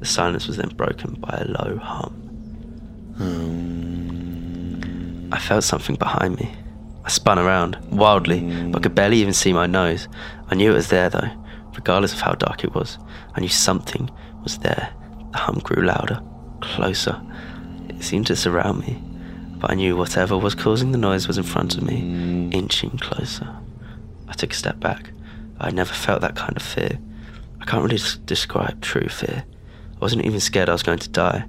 [SPEAKER 1] The silence was then broken by a low hum. Um. I felt something behind me. I spun around, wildly, but could barely even see my nose. I knew it was there though, regardless of how dark it was. I knew something was there. The hum grew louder, closer. It seemed to surround me, but I knew whatever was causing the noise was in front of me, inching closer. I took a step back. I never felt that kind of fear. I can't really describe true fear. I wasn't even scared I was going to die.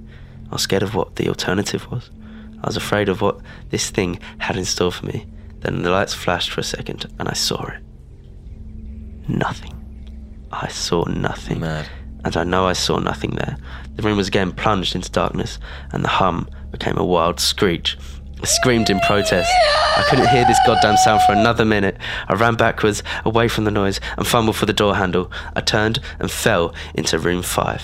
[SPEAKER 1] I was scared of what the alternative was. I was afraid of what this thing had in store for me. Then the lights flashed for a second and I saw it. Nothing. I saw nothing.
[SPEAKER 2] Mad.
[SPEAKER 1] And I know I saw nothing there. The room was again plunged into darkness, and the hum became a wild screech. I screamed in protest. I couldn't hear this goddamn sound for another minute. I ran backwards, away from the noise, and fumbled for the door handle. I turned and fell into room five.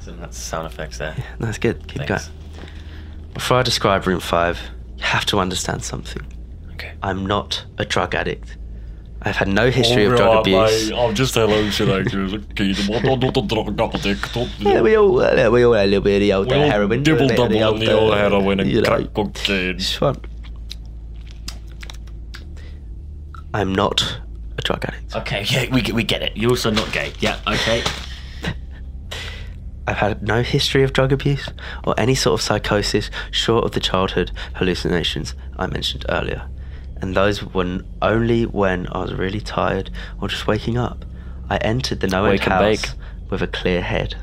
[SPEAKER 2] So that's sound effects there.
[SPEAKER 1] That's good. Keep
[SPEAKER 2] Thanks.
[SPEAKER 1] going. Before I describe room five, you have to understand something.
[SPEAKER 2] Okay.
[SPEAKER 1] I'm not a drug addict. I've had no history of drug abuse.
[SPEAKER 3] I'm just hallucinating as a kid. I'm not a drug addict.
[SPEAKER 1] Yeah, we all, uh, we all had a little bit of the old
[SPEAKER 3] We
[SPEAKER 1] uh, heroin.
[SPEAKER 3] dibble
[SPEAKER 1] a bit of
[SPEAKER 3] double on the
[SPEAKER 1] uh,
[SPEAKER 3] old heroin and
[SPEAKER 1] you know,
[SPEAKER 3] crack cocaine.
[SPEAKER 1] It's fun. I'm not a drug addict.
[SPEAKER 2] Okay, yeah, we, we get it. You're also not gay. Yeah, okay.
[SPEAKER 1] I've had no history of drug abuse or any sort of psychosis short of the childhood hallucinations I mentioned earlier. And those were only when I was really tired or just waking up. I entered the no end house
[SPEAKER 2] bake.
[SPEAKER 1] with a clear head.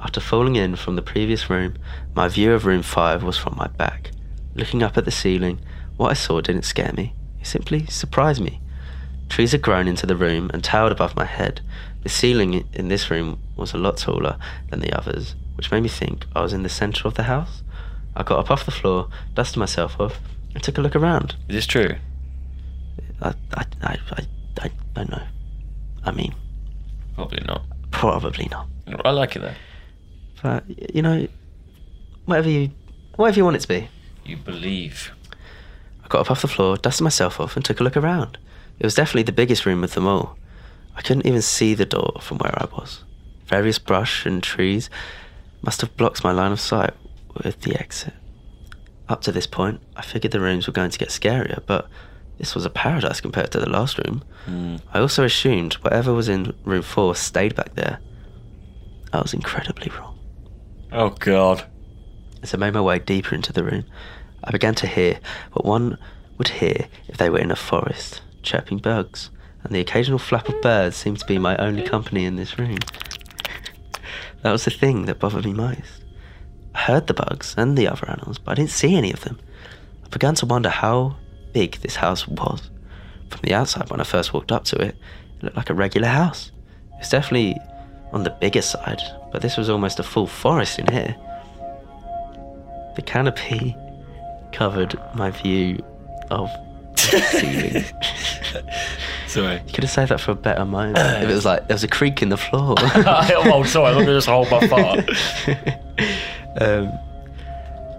[SPEAKER 1] After falling in from the previous room, my view of room 5 was from my back. Looking up at the ceiling, what I saw didn't scare me, it simply surprised me. Trees had grown into the room and towered above my head. The ceiling in this room was a lot taller than the others, which made me think I was in the centre of the house. I got up off the floor, dusted myself off, and took a look around.
[SPEAKER 2] Is this true?
[SPEAKER 1] I, I, I, I, I don't know. I mean,
[SPEAKER 2] Probably not.
[SPEAKER 1] probably not.
[SPEAKER 2] I like it though.
[SPEAKER 1] But, you know, whatever you, whatever you want it to be.
[SPEAKER 2] You believe.
[SPEAKER 1] I got up off the floor, dusted myself off, and took a look around. It was definitely the biggest room of them all. I couldn't even see the door from where I was. Various brush and trees must have blocked my line of sight with the exit. Up to this point, I figured the rooms were going to get scarier, but this was a paradise compared to the last room.
[SPEAKER 2] Hmm.
[SPEAKER 1] I also assumed whatever was in room four stayed back there. I was incredibly wrong.
[SPEAKER 3] Oh god.
[SPEAKER 1] As I made my way deeper into the room, I began to hear what one would hear if they were in a forest chirping bugs, and the occasional flap of birds seemed to be my only company in this room. that was the thing that bothered me most. I heard the bugs and the other animals, but I didn't see any of them. I began to wonder how big this house was. From the outside, when I first walked up to it, it looked like a regular house. It was definitely on the bigger side, but this was almost a full forest in here. The canopy covered my view of ceiling.
[SPEAKER 2] Sorry.
[SPEAKER 1] You could have saved that for a better moment. if it was like there was a creak in the floor.
[SPEAKER 3] oh, sorry. Let me just hold my fart.
[SPEAKER 1] um,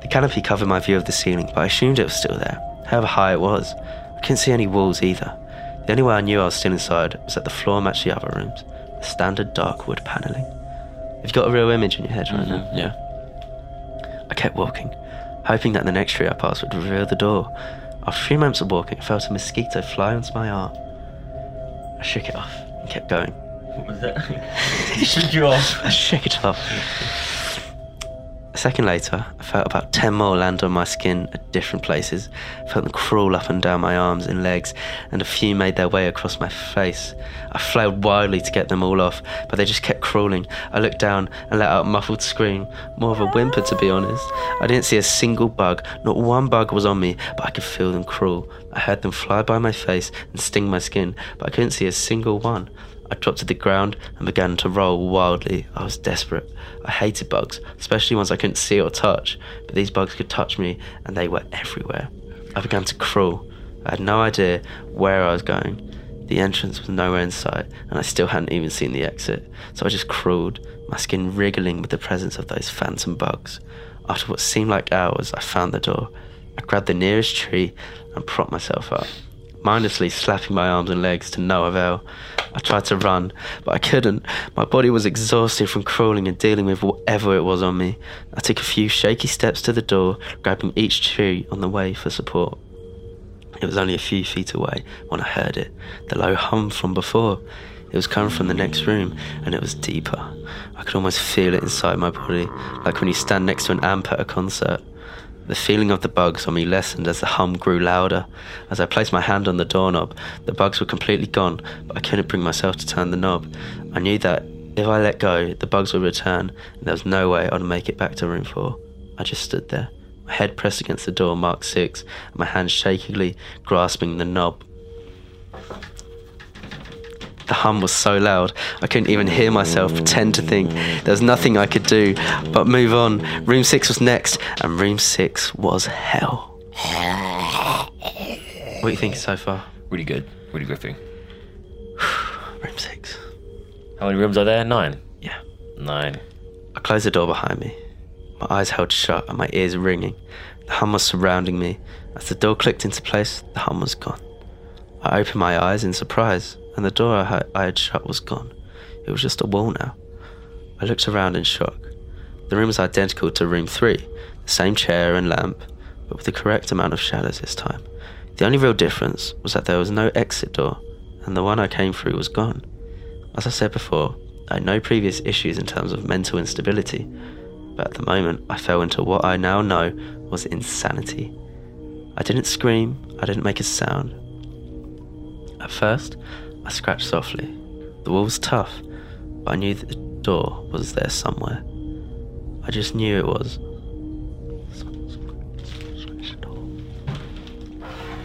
[SPEAKER 1] the canopy covered my view of the ceiling, but I assumed it was still there, however high it was. I couldn't see any walls either. The only way I knew I was still inside was that the floor matched the other rooms, the standard dark wood panelling. You've you got a real image in your head right now?
[SPEAKER 2] Yeah.
[SPEAKER 1] I kept walking, hoping that the next tree I passed would reveal the door. After a few moments of walking, I felt a mosquito fly onto my arm. I shook it off and kept going.
[SPEAKER 2] What was that? Shook you off.
[SPEAKER 1] I shook it off. A second later, I felt about 10 more land on my skin at different places. I felt them crawl up and down my arms and legs, and a few made their way across my face. I flailed wildly to get them all off, but they just kept crawling. I looked down and let out a muffled scream, more of a whimper to be honest. I didn't see a single bug, not one bug was on me, but I could feel them crawl. I heard them fly by my face and sting my skin, but I couldn't see a single one. I dropped to the ground and began to roll wildly. I was desperate. I hated bugs, especially ones I couldn't see or touch, but these bugs could touch me and they were everywhere. I began to crawl. I had no idea where I was going. The entrance was nowhere in sight, and I still hadn't even seen the exit, so I just crawled, my skin wriggling with the presence of those phantom bugs. After what seemed like hours, I found the door. I grabbed the nearest tree and propped myself up mindlessly slapping my arms and legs to no avail. I tried to run, but I couldn't. My body was exhausted from crawling and dealing with whatever it was on me. I took a few shaky steps to the door, grabbing each tree on the way for support. It was only a few feet away when I heard it, the low hum from before. It was coming from the next room, and it was deeper. I could almost feel it inside my body, like when you stand next to an amp at a concert. The feeling of the bugs on me lessened as the hum grew louder. As I placed my hand on the doorknob, the bugs were completely gone, but I couldn't bring myself to turn the knob. I knew that if I let go, the bugs would return, and there was no way I'd make it back to room four. I just stood there, my head pressed against the door marked six, and my hand shakily grasping the knob. The hum was so loud, I couldn't even hear myself pretend to think there was nothing I could do but move on. Room 6 was next, and room 6 was hell. What do you think so far?
[SPEAKER 2] Really good. Really good thing.
[SPEAKER 1] Room 6.
[SPEAKER 2] How many rooms are there? Nine.
[SPEAKER 1] Yeah.
[SPEAKER 2] Nine.
[SPEAKER 1] I closed the door behind me, my eyes held shut and my ears ringing. The hum was surrounding me. As the door clicked into place, the hum was gone. I opened my eyes in surprise, and the door I had, shut was gone. It was just a wall now. I looked around in shock. The room was identical to room three, the same chair and lamp, but with the correct amount of shadows this time. The only real difference was that there was no exit door, and the one I came through was gone. As I said before, I had no previous issues in terms of mental instability, but at the moment I fell into what I now know was insanity. I didn't scream, I didn't make a sound. At first, I scratched softly. The wall was tough, but I knew that the door was there somewhere. I just knew it was.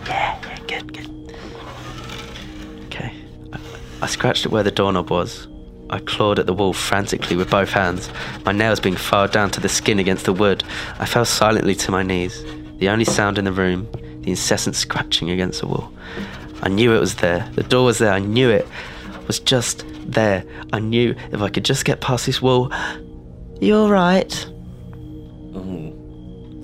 [SPEAKER 1] Yeah, yeah, good, good. Okay. I, I scratched at where the doorknob was. I clawed at the wall frantically with both hands, my nails being filed down to the skin against the wood. I fell silently to my knees, the only sound in the room, the incessant scratching against the wall. I knew it was there. The door was there. I knew it was just there. I knew if I could just get past this wall. you're alright?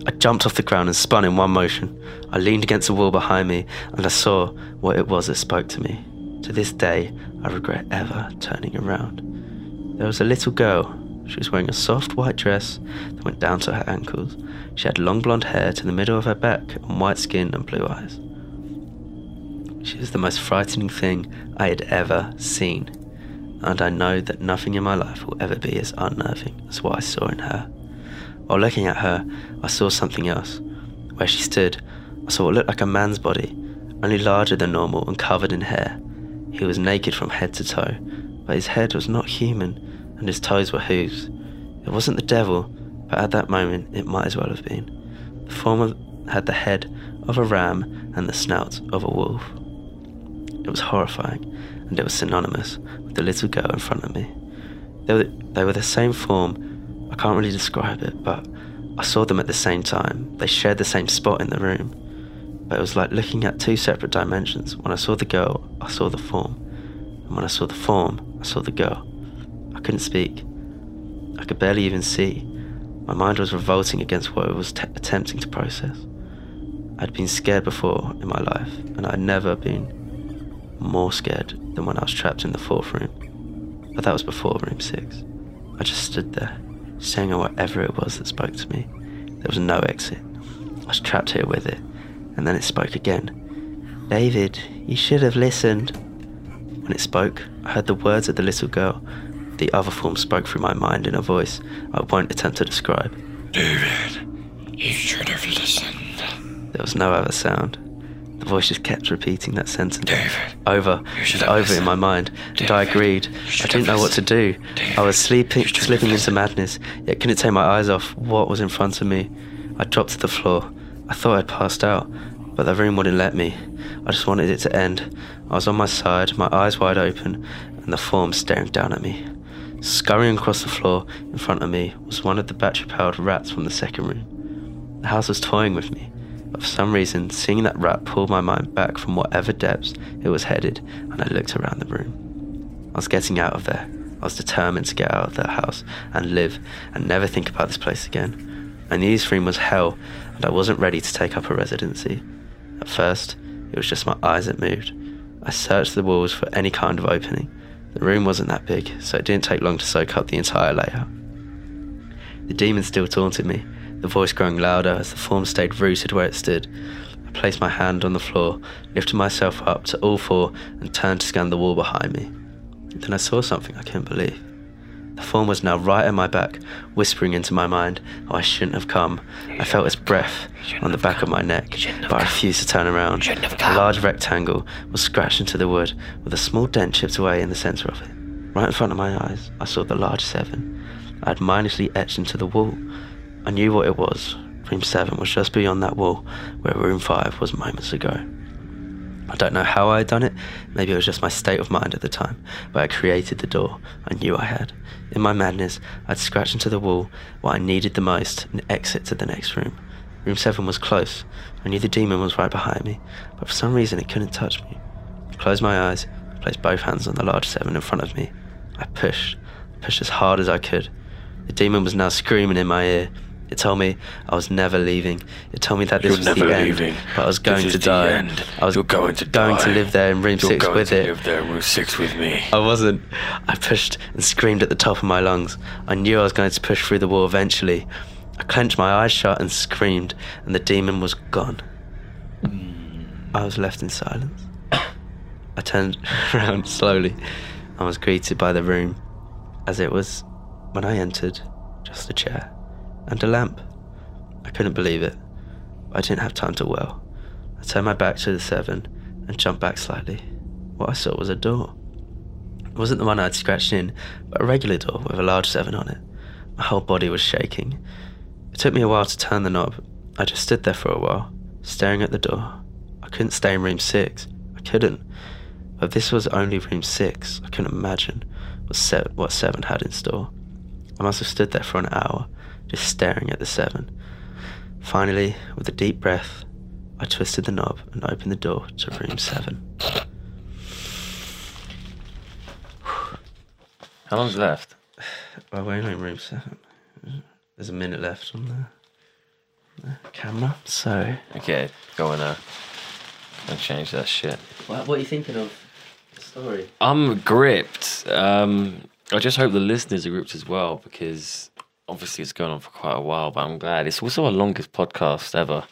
[SPEAKER 1] I jumped off the ground and spun in one motion. I leaned against the wall behind me and I saw what it was that spoke to me. To this day, I regret ever turning around. There was a little girl. She was wearing a soft white dress that went down to her ankles. She had long blonde hair to the middle of her back and white skin and blue eyes. She was the most frightening thing I had ever seen, and I know that nothing in my life will ever be as unnerving as what I saw in her. While looking at her, I saw something else. Where she stood, I saw what looked like a man's body, only larger than normal and covered in hair. He was naked from head to toe, but his head was not human and his toes were hooves. It wasn't the devil, but at that moment it might as well have been. The form of- had the head of a ram and the snout of a wolf. It was horrifying, and it was synonymous with the little girl in front of me. They were, they were the same form. I can't really describe it, but I saw them at the same time. They shared the same spot in the room. But it was like looking at two separate dimensions. When I saw the girl, I saw the form. And when I saw the form, I saw the girl. I couldn't speak. I could barely even see. My mind was revolting against what it was t- attempting to process. I'd been scared before in my life, and I'd never been more scared than when I was trapped in the fourth room. But that was before room six. I just stood there, staring at whatever it was that spoke to me. There was no exit. I was trapped here with it, and then it spoke again. David, you should have listened. When it spoke, I heard the words of the little girl. The other form spoke through my mind in a voice I won't attempt to describe.
[SPEAKER 3] David, you should have listened.
[SPEAKER 1] There was no other sound. The voice just kept repeating that sentence
[SPEAKER 3] David,
[SPEAKER 1] over and over in my
[SPEAKER 3] listened.
[SPEAKER 1] mind, and I agreed. I didn't know what to do. I was sleeping,
[SPEAKER 3] you should have
[SPEAKER 1] slipping into madness, yet couldn't take my eyes off what was in front of me. I dropped to the floor. I thought I'd passed out, but the room wouldn't let me. I just wanted it to end. I was on my side, my eyes wide open, and the form staring down at me. Scurrying across the floor in front of me was one of the battery-powered rats from the second room. The house was toying with me, for some reason, seeing that rat pulled my mind back from whatever depths it was headed, and I looked around the room. I was getting out of there. I was determined to get out of that house and live and never think about this place again. I knew this room was hell, and I wasn't ready to take up a residency. At first, it was just my eyes that moved. I searched the walls for any kind of opening. The room wasn't that big, so it didn't take long to soak up the entire layout. The demon still taunted me, the voice growing louder as the form stayed rooted where it stood. I placed my hand on the floor, lifted myself up to all four, and turned to scan the wall behind me. Then I saw something I couldn't believe. The form was now right at my back, whispering into my mind how I shouldn't have come. I felt its breath on the back of my neck, but I refused to turn around. A large rectangle was scratched into the wood, with a small dent chipped away in the centre of it. Right in front of my eyes, I saw the large seven. I had mindlessly etched into the wall. I knew what it was Room 7 was just beyond that wall where room 5 was moments ago. I don't know how I had done it. Maybe it was just my state of mind at the time, but I created the door. I knew I had. In my madness, I'd scratched into the wall what I needed the most and exit to the next room. Room 7 was close. I knew the demon was right behind me, but for some reason it couldn't touch me. I closed my eyes, placed both hands on the large 7 in front of me. I pushed, pushed as hard as I could. The demon was now screaming in my ear. It told me I was never leaving. It told me that this
[SPEAKER 3] You're
[SPEAKER 1] was
[SPEAKER 3] never
[SPEAKER 1] the end,
[SPEAKER 3] leaving.
[SPEAKER 1] but I was going to die.
[SPEAKER 3] end.
[SPEAKER 1] I was
[SPEAKER 3] You're going to
[SPEAKER 1] going to
[SPEAKER 3] die.
[SPEAKER 1] live there in room
[SPEAKER 3] You're
[SPEAKER 1] six
[SPEAKER 3] going
[SPEAKER 1] with
[SPEAKER 3] to
[SPEAKER 1] it.
[SPEAKER 3] live there in room six with me.
[SPEAKER 1] I wasn't. I pushed and screamed at the top of my lungs. I knew I was going to push through the wall eventually. I clenched my eyes shut and screamed, and the demon was gone. I was left in silence. I turned around slowly and was greeted by the room as it was when I entered just a chair and a lamp. I couldn't believe it. I didn't have time to well. I turned my back to the seven and jumped back slightly. What I saw was a door. It wasn't the one I'd scratched in, but a regular door with a large seven on it. My whole body was shaking. It took me a while to turn the knob. I just stood there for a while, staring at the door. I couldn't stay in room six. I couldn't. But this was only room six, I couldn't imagine what, what seven had in store. I must have stood there for an hour, just staring at the seven. Finally, with a deep breath, I twisted the knob and opened the door to room seven.
[SPEAKER 2] How long's left?
[SPEAKER 1] Well, we're only in room seven. There's a minute left on the, the camera. So,
[SPEAKER 2] Okay, go on now. And change that shit.
[SPEAKER 1] what, what are you thinking of the story?
[SPEAKER 2] I'm gripped. Um, I just hope the listeners are gripped as well because obviously it's going on for quite a while. But I'm glad it's also our longest podcast ever,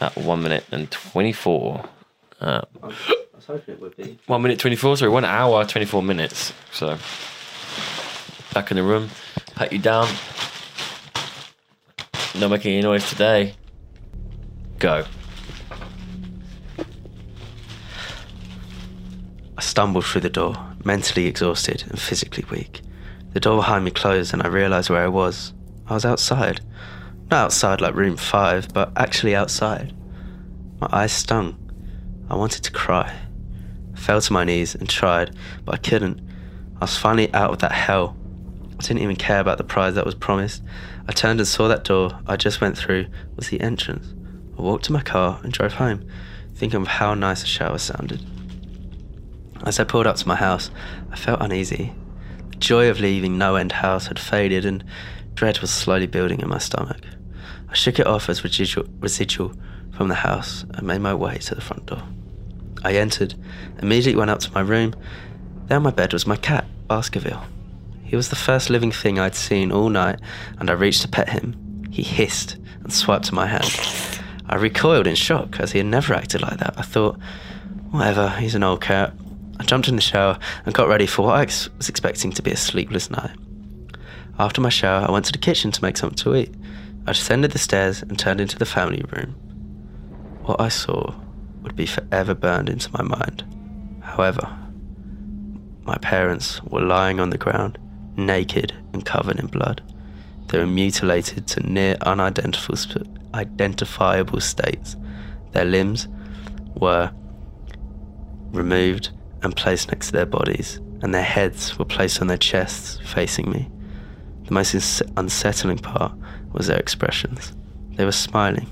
[SPEAKER 2] at one minute and twenty four. Uh,
[SPEAKER 1] I was, I was hoping it would be.
[SPEAKER 2] one minute twenty four. Sorry, one hour twenty four minutes. So back in the room, pat you down. No making any noise today. Go.
[SPEAKER 1] I stumbled through the door, mentally exhausted and physically weak. The door behind me closed, and I realized where I was. I was outside. Not outside like room five, but actually outside. My eyes stung. I wanted to cry. I fell to my knees and tried, but I couldn't. I was finally out of that hell. I didn't even care about the prize that was promised. I turned and saw that door I just went through was the entrance. I walked to my car and drove home, thinking of how nice a shower sounded. As I pulled up to my house, I felt uneasy. Joy of leaving No End House had faded, and dread was slowly building in my stomach. I shook it off as residual, residual from the house and made my way to the front door. I entered, immediately went up to my room. There on my bed was my cat, Baskerville. He was the first living thing I'd seen all night, and I reached to pet him. He hissed and swiped at my hand. I recoiled in shock, as he had never acted like that. I thought, whatever, he's an old cat. I jumped in the shower and got ready for what I was expecting to be a sleepless night. After my shower, I went to the kitchen to make something to eat. I descended the stairs and turned into the family room. What I saw would be forever burned into my mind. However, my parents were lying on the ground, naked and covered in blood. They were mutilated to near unidentifiable states. Their limbs were removed and placed next to their bodies, and their heads were placed on their chests facing me. The most ins- unsettling part was their expressions. They were smiling,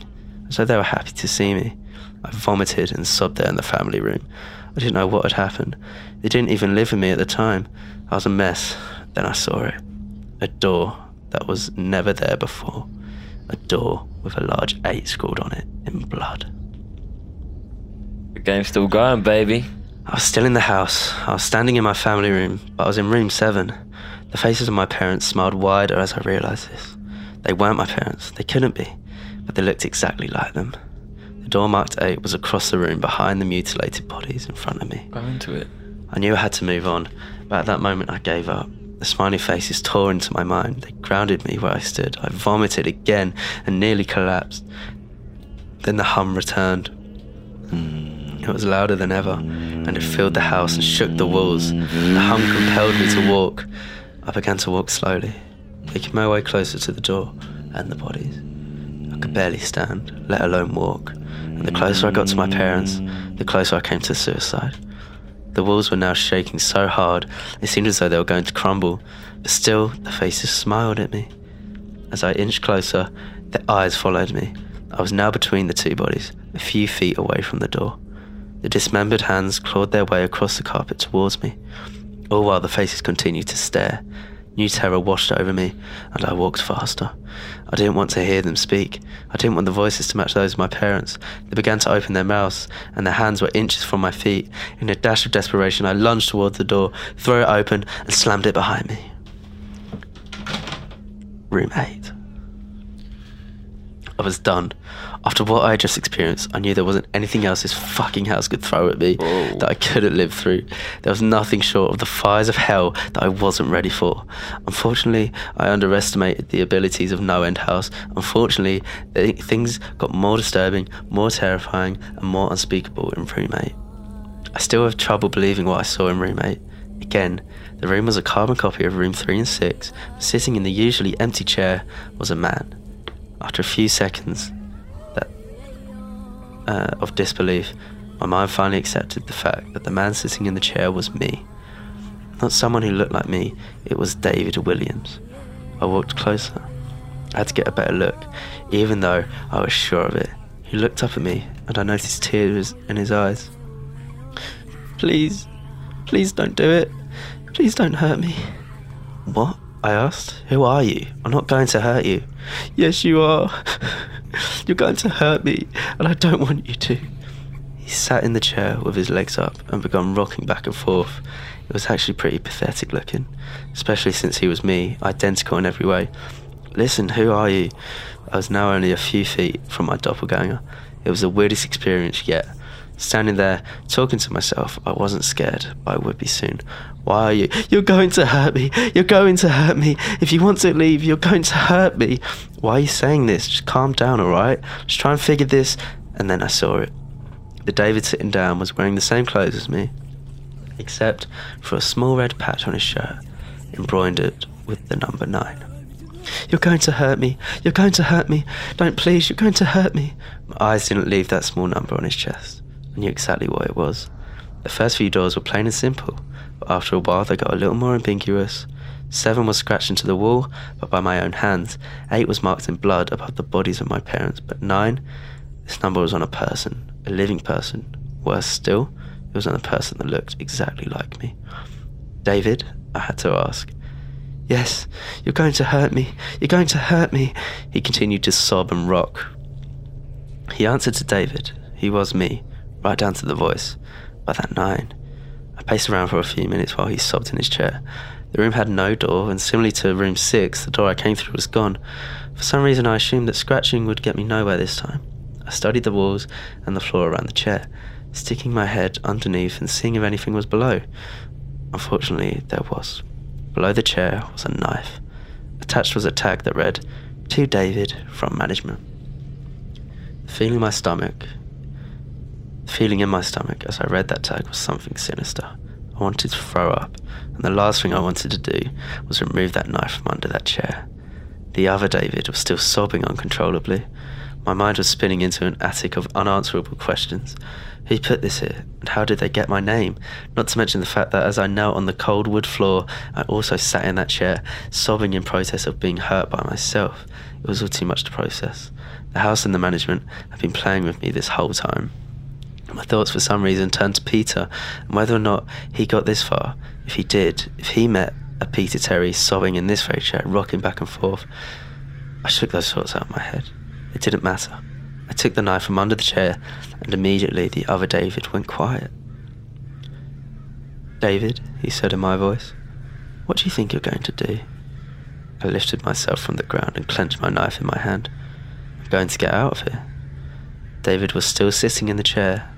[SPEAKER 1] as though they were happy to see me. I vomited and sobbed there in the family room. I didn't know what had happened. They didn't even live with me at the time. I was a mess. Then I saw it. A door that was never there before. A door with a large 8 scrawled on it in blood.
[SPEAKER 2] The game's still going, baby.
[SPEAKER 1] I was still in the house. I was standing in my family room, but I was in room seven. The faces of my parents smiled wider as I realised this. They weren't my parents, they couldn't be, but they looked exactly like them. The door marked eight was across the room behind the mutilated bodies in front of me.
[SPEAKER 2] Go into it.
[SPEAKER 1] I knew I had to move on, but at that moment I gave up. The smiling faces tore into my mind. They grounded me where I stood. I vomited again and nearly collapsed. Then the hum returned. Hmm. It was louder than ever, and it filled the house and shook the walls. The hum compelled me to walk. I began to walk slowly, making my way closer to the door and the bodies. I could barely stand, let alone walk. And the closer I got to my parents, the closer I came to suicide. The walls were now shaking so hard, it seemed as though they were going to crumble, but still the faces smiled at me. As I inched closer, their eyes followed me. I was now between the two bodies, a few feet away from the door. The dismembered hands clawed their way across the carpet towards me, all while the faces continued to stare. New terror washed over me, and I walked faster. I didn't want to hear them speak. I didn't want the voices to match those of my parents. They began to open their mouths, and their hands were inches from my feet. In a dash of desperation, I lunged towards the door, threw it open, and slammed it behind me. Room 8. I was done. After what I had just experienced, I knew there wasn't anything else this fucking house could throw at me
[SPEAKER 2] Whoa.
[SPEAKER 1] that I couldn't live through. There was nothing short of the fires of hell that I wasn't ready for. Unfortunately, I underestimated the abilities of No End House. Unfortunately, th- things got more disturbing, more terrifying, and more unspeakable in Room 8. I still have trouble believing what I saw in Room 8. Again, the room was a carbon copy of Room 3 and 6. Sitting in the usually empty chair was a man. After a few seconds that, uh, of disbelief, my mind finally accepted the fact that the man sitting in the chair was me. Not someone who looked like me, it was David Williams. I walked closer. I had to get a better look, even though I was sure of it. He looked up at me, and I noticed tears in his eyes. Please, please don't do it. Please don't hurt me. What? I asked. Who are you? I'm not going to hurt you. Yes, you are. You're going to hurt me, and I don't want you to. He sat in the chair with his legs up and began rocking back and forth. It was actually pretty pathetic looking, especially since he was me, identical in every way. Listen, who are you? I was now only a few feet from my doppelganger. It was the weirdest experience yet. Standing there, talking to myself, I wasn't scared, but I would be soon. Why are you? You're going to hurt me. You're going to hurt me. If you want to leave, you're going to hurt me. Why are you saying this? Just calm down, alright? Just try and figure this. And then I saw it. The David sitting down was wearing the same clothes as me, except for a small red patch on his shirt, embroidered with the number nine. You're going to hurt me. You're going to hurt me. Don't please, you're going to hurt me. My eyes didn't leave that small number on his chest. I knew exactly what it was. The first few doors were plain and simple, after a while they got a little more ambiguous. Seven was scratched into the wall, but by my own hands. Eight was marked in blood above the bodies of my parents, but nine, this number was on a person, a living person. Worse still, it was on a person that looked exactly like me. David, I had to ask. Yes, you're going to hurt me. You're going to hurt me. He continued to sob and rock. He answered to David. He was me, right down to the voice. By that nine. I paced around for a few minutes while he sobbed in his chair. The room had no door, and similarly to room six, the door I came through was gone. For some reason, I assumed that scratching would get me nowhere this time. I studied the walls and the floor around the chair, sticking my head underneath and seeing if anything was below. Unfortunately, there was. Below the chair was a knife. Attached was a tag that read, To David from management. Feeling my stomach, the feeling in my stomach as I read that tag was something sinister. I wanted to throw up, and the last thing I wanted to do was remove that knife from under that chair. The other David was still sobbing uncontrollably. My mind was spinning into an attic of unanswerable questions. Who put this here, and how did they get my name? Not to mention the fact that as I knelt on the cold wood floor, I also sat in that chair, sobbing in protest of being hurt by myself. It was all too much to process. The house and the management had been playing with me this whole time. My thoughts, for some reason, turned to Peter, and whether or not he got this far. If he did, if he met a Peter Terry sobbing in this very chair, rocking back and forth, I shook those thoughts out of my head. It didn't matter. I took the knife from under the chair, and immediately the other David went quiet. David, he said in my voice, what do you think you're going to do? I lifted myself from the ground and clenched my knife in my hand. I'm going to get out of here. David was still sitting in the chair,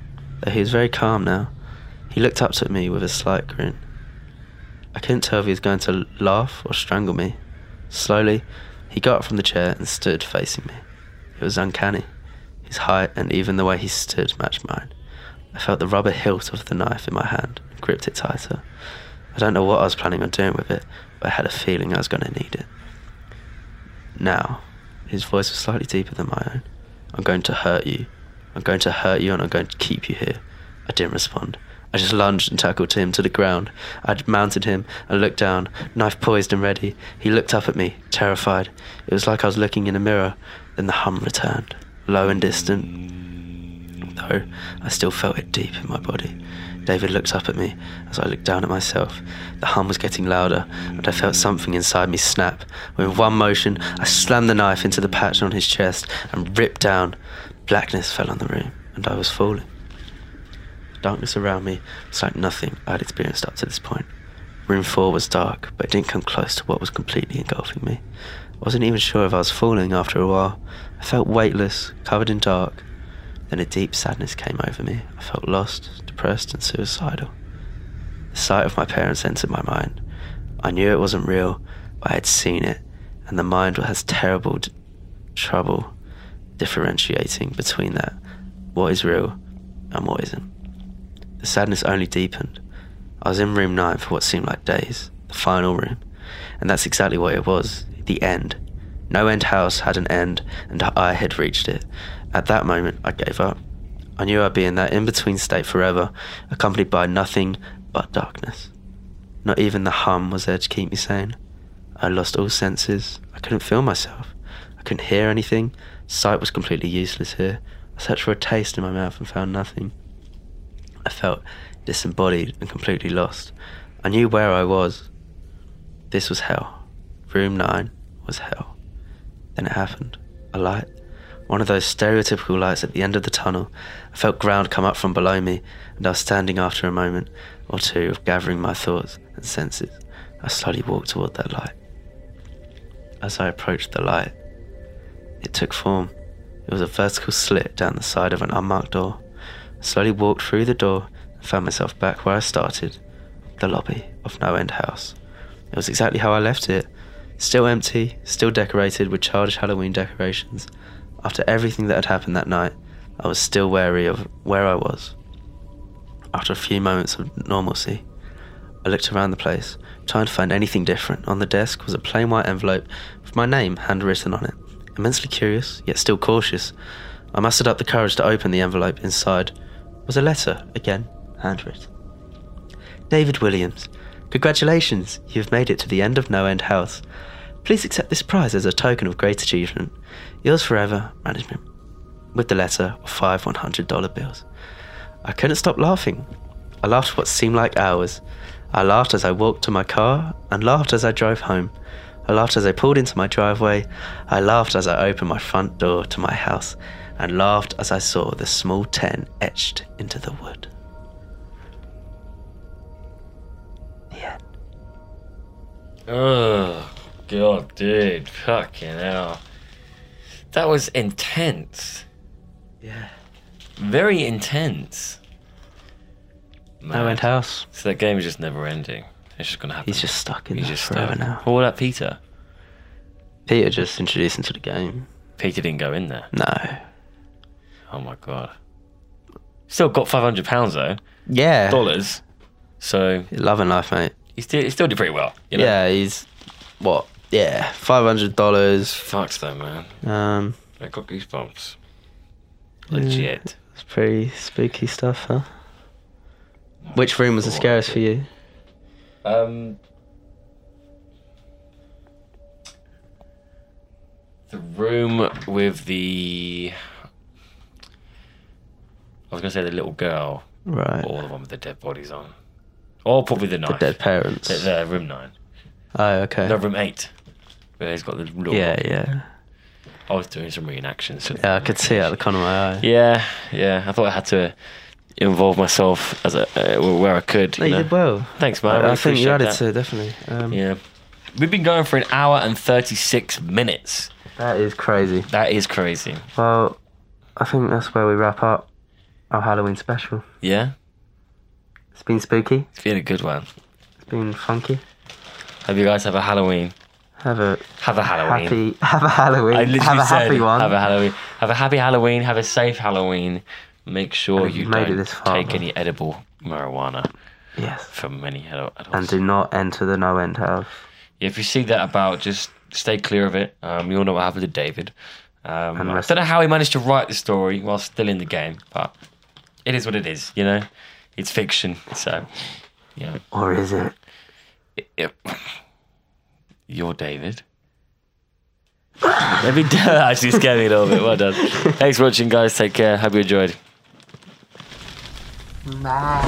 [SPEAKER 1] though he was very calm now. He looked up at me with a slight grin. I couldn't tell if he was going to laugh or strangle me. Slowly, he got up from the chair and stood facing me. It was uncanny. His height and even the way he stood matched mine. I felt the rubber hilt of the knife in my hand and gripped it tighter. I don't know what I was planning on doing with it, but I had a feeling I was going to need it. Now, His voice was slightly deeper than my own. I'm going to hurt you. I'm going to hurt you and I'm going to keep you here. I didn't respond. I just lunged and tackled him to the ground. I'd mounted him and looked down, knife poised and ready. He looked up at me, terrified. It was like I was looking in a mirror. Then the hum returned, low and distant, though I still felt it deep in my body. David looked up at me as I looked down at myself. The hum was getting louder, and I felt something inside me snap. With one motion, I slammed the knife into the patch on his chest and ripped down. Blackness fell on the room, and I was falling. Darkness around me was like nothing I had experienced up to this point. Room 4 was dark, but it didn't come close to what was completely engulfing me. I wasn't even sure if I was falling after a while. I felt weightless, covered in dark. Then a deep sadness came over me. I felt lost, depressed, and suicidal. The sight of my parents entered my mind. I knew it wasn't real, but I had seen it, and the mind has terrible d- trouble differentiating between that, what is real and what isn't. The sadness only deepened. I was in room 9 for what seemed like days, the final room, and that's exactly what it was the end. No end house had an end, and I had reached it. At that moment, I gave up. I knew I'd be in that in between state forever, accompanied by nothing but darkness. Not even the hum was there to keep me sane. I lost all senses. I couldn't feel myself. I couldn't hear anything. Sight was completely useless here. I searched for a taste in my mouth and found nothing. I felt disembodied and completely lost. I knew where I was. This was hell. Room 9 was hell. Then it happened. A light. One of those stereotypical lights at the end of the tunnel. I felt ground come up from below me, and I was standing after a moment or two of gathering my thoughts and senses. I slowly walked toward that light. As I approached the light, it took form. It was a vertical slit down the side of an unmarked door. I slowly walked through the door and found myself back where I started, the lobby of No End House. It was exactly how I left it. Still empty, still decorated with childish Halloween decorations. After everything that had happened that night, I was still wary of where I was. After a few moments of normalcy, I looked around the place, trying to find anything different. On the desk was a plain white envelope with my name handwritten on it. Immensely curious, yet still cautious, I mustered up the courage to open the envelope. Inside was a letter, again handwritten. David Williams, congratulations, you have made it to the end of No End House. Please accept this prize as a token of great achievement. Yours forever, management. With the letter were five $100 bills. I couldn't stop laughing. I laughed what seemed like hours. I laughed as I walked to my car and laughed as I drove home. I laughed as I pulled into my driveway. I laughed as I opened my front door to my house and laughed as I saw the small 10 etched into the wood. The end.
[SPEAKER 2] Oh, God, dude. Fucking hell. That was intense.
[SPEAKER 1] Yeah.
[SPEAKER 2] Very intense.
[SPEAKER 1] No
[SPEAKER 2] Man.
[SPEAKER 1] End House.
[SPEAKER 2] So that game is just never ending. It's just gonna happen.
[SPEAKER 1] He's just stuck in
[SPEAKER 2] He's
[SPEAKER 1] there
[SPEAKER 2] just
[SPEAKER 1] forever
[SPEAKER 2] stuck.
[SPEAKER 1] now.
[SPEAKER 2] Well, what about Peter?
[SPEAKER 1] Peter just introduced him to the game.
[SPEAKER 2] Peter didn't go in there.
[SPEAKER 1] No.
[SPEAKER 2] Oh my god. Still got five hundred pounds though,
[SPEAKER 1] Yeah.
[SPEAKER 2] dollars. So
[SPEAKER 1] Loving life, mate.
[SPEAKER 2] he still he still did pretty well. You know?
[SPEAKER 1] Yeah, he's what? Yeah, five hundred dollars.
[SPEAKER 2] Fucks though, man.
[SPEAKER 1] Um,
[SPEAKER 2] I got goosebumps. Legit.
[SPEAKER 1] it's pretty spooky stuff, huh? Which room was the scariest for you?
[SPEAKER 2] Um. The room with the. I was gonna say the little girl,
[SPEAKER 1] Right.
[SPEAKER 2] or the one with the dead bodies on, or probably the
[SPEAKER 1] The
[SPEAKER 2] knife.
[SPEAKER 1] dead parents.
[SPEAKER 2] The, the room nine.
[SPEAKER 1] Oh, okay.
[SPEAKER 2] No, room eight. Where he's got the little.
[SPEAKER 1] yeah, yeah.
[SPEAKER 2] I was doing some reenactions.
[SPEAKER 1] Yeah, I could see it out the corner of my eye.
[SPEAKER 2] Yeah, yeah. I thought I had to involve myself as a uh, where I could.
[SPEAKER 1] No,
[SPEAKER 2] you know?
[SPEAKER 1] did well.
[SPEAKER 2] Thanks, man.
[SPEAKER 1] I,
[SPEAKER 2] really
[SPEAKER 1] I think you added
[SPEAKER 2] that.
[SPEAKER 1] to it, definitely. Um,
[SPEAKER 2] Yeah. We've been going for an hour and 36 minutes.
[SPEAKER 1] That is crazy.
[SPEAKER 2] That is crazy.
[SPEAKER 1] Well, I think that's where we wrap up our Halloween special.
[SPEAKER 2] Yeah?
[SPEAKER 1] It's been spooky.
[SPEAKER 2] It's been a good one.
[SPEAKER 1] It's been funky.
[SPEAKER 2] Hope you guys have a Halloween.
[SPEAKER 1] Have a
[SPEAKER 2] Have a Halloween.
[SPEAKER 1] happy, have a Halloween.
[SPEAKER 2] I literally
[SPEAKER 1] have a
[SPEAKER 2] said,
[SPEAKER 1] happy one.
[SPEAKER 2] Have a Halloween. Have a happy Halloween. Have a safe Halloween. Make sure
[SPEAKER 1] And
[SPEAKER 2] you
[SPEAKER 1] you've made it
[SPEAKER 2] don't
[SPEAKER 1] this far,
[SPEAKER 2] take any edible marijuana
[SPEAKER 1] yes.
[SPEAKER 2] from many adults.
[SPEAKER 1] And do not enter the no end house.
[SPEAKER 2] if you see that about, just stay clear of it. Um, you all know what happened to David. Um, I don't know how he managed to write the story while still in the game, but it is what it is. You know, it's fiction. So, yeah.
[SPEAKER 1] Or is it?
[SPEAKER 2] Yep. You're David. Let me actually scare me a little bit. Well done. Thanks for watching, guys. Take care. Hope you enjoyed.
[SPEAKER 1] Bye.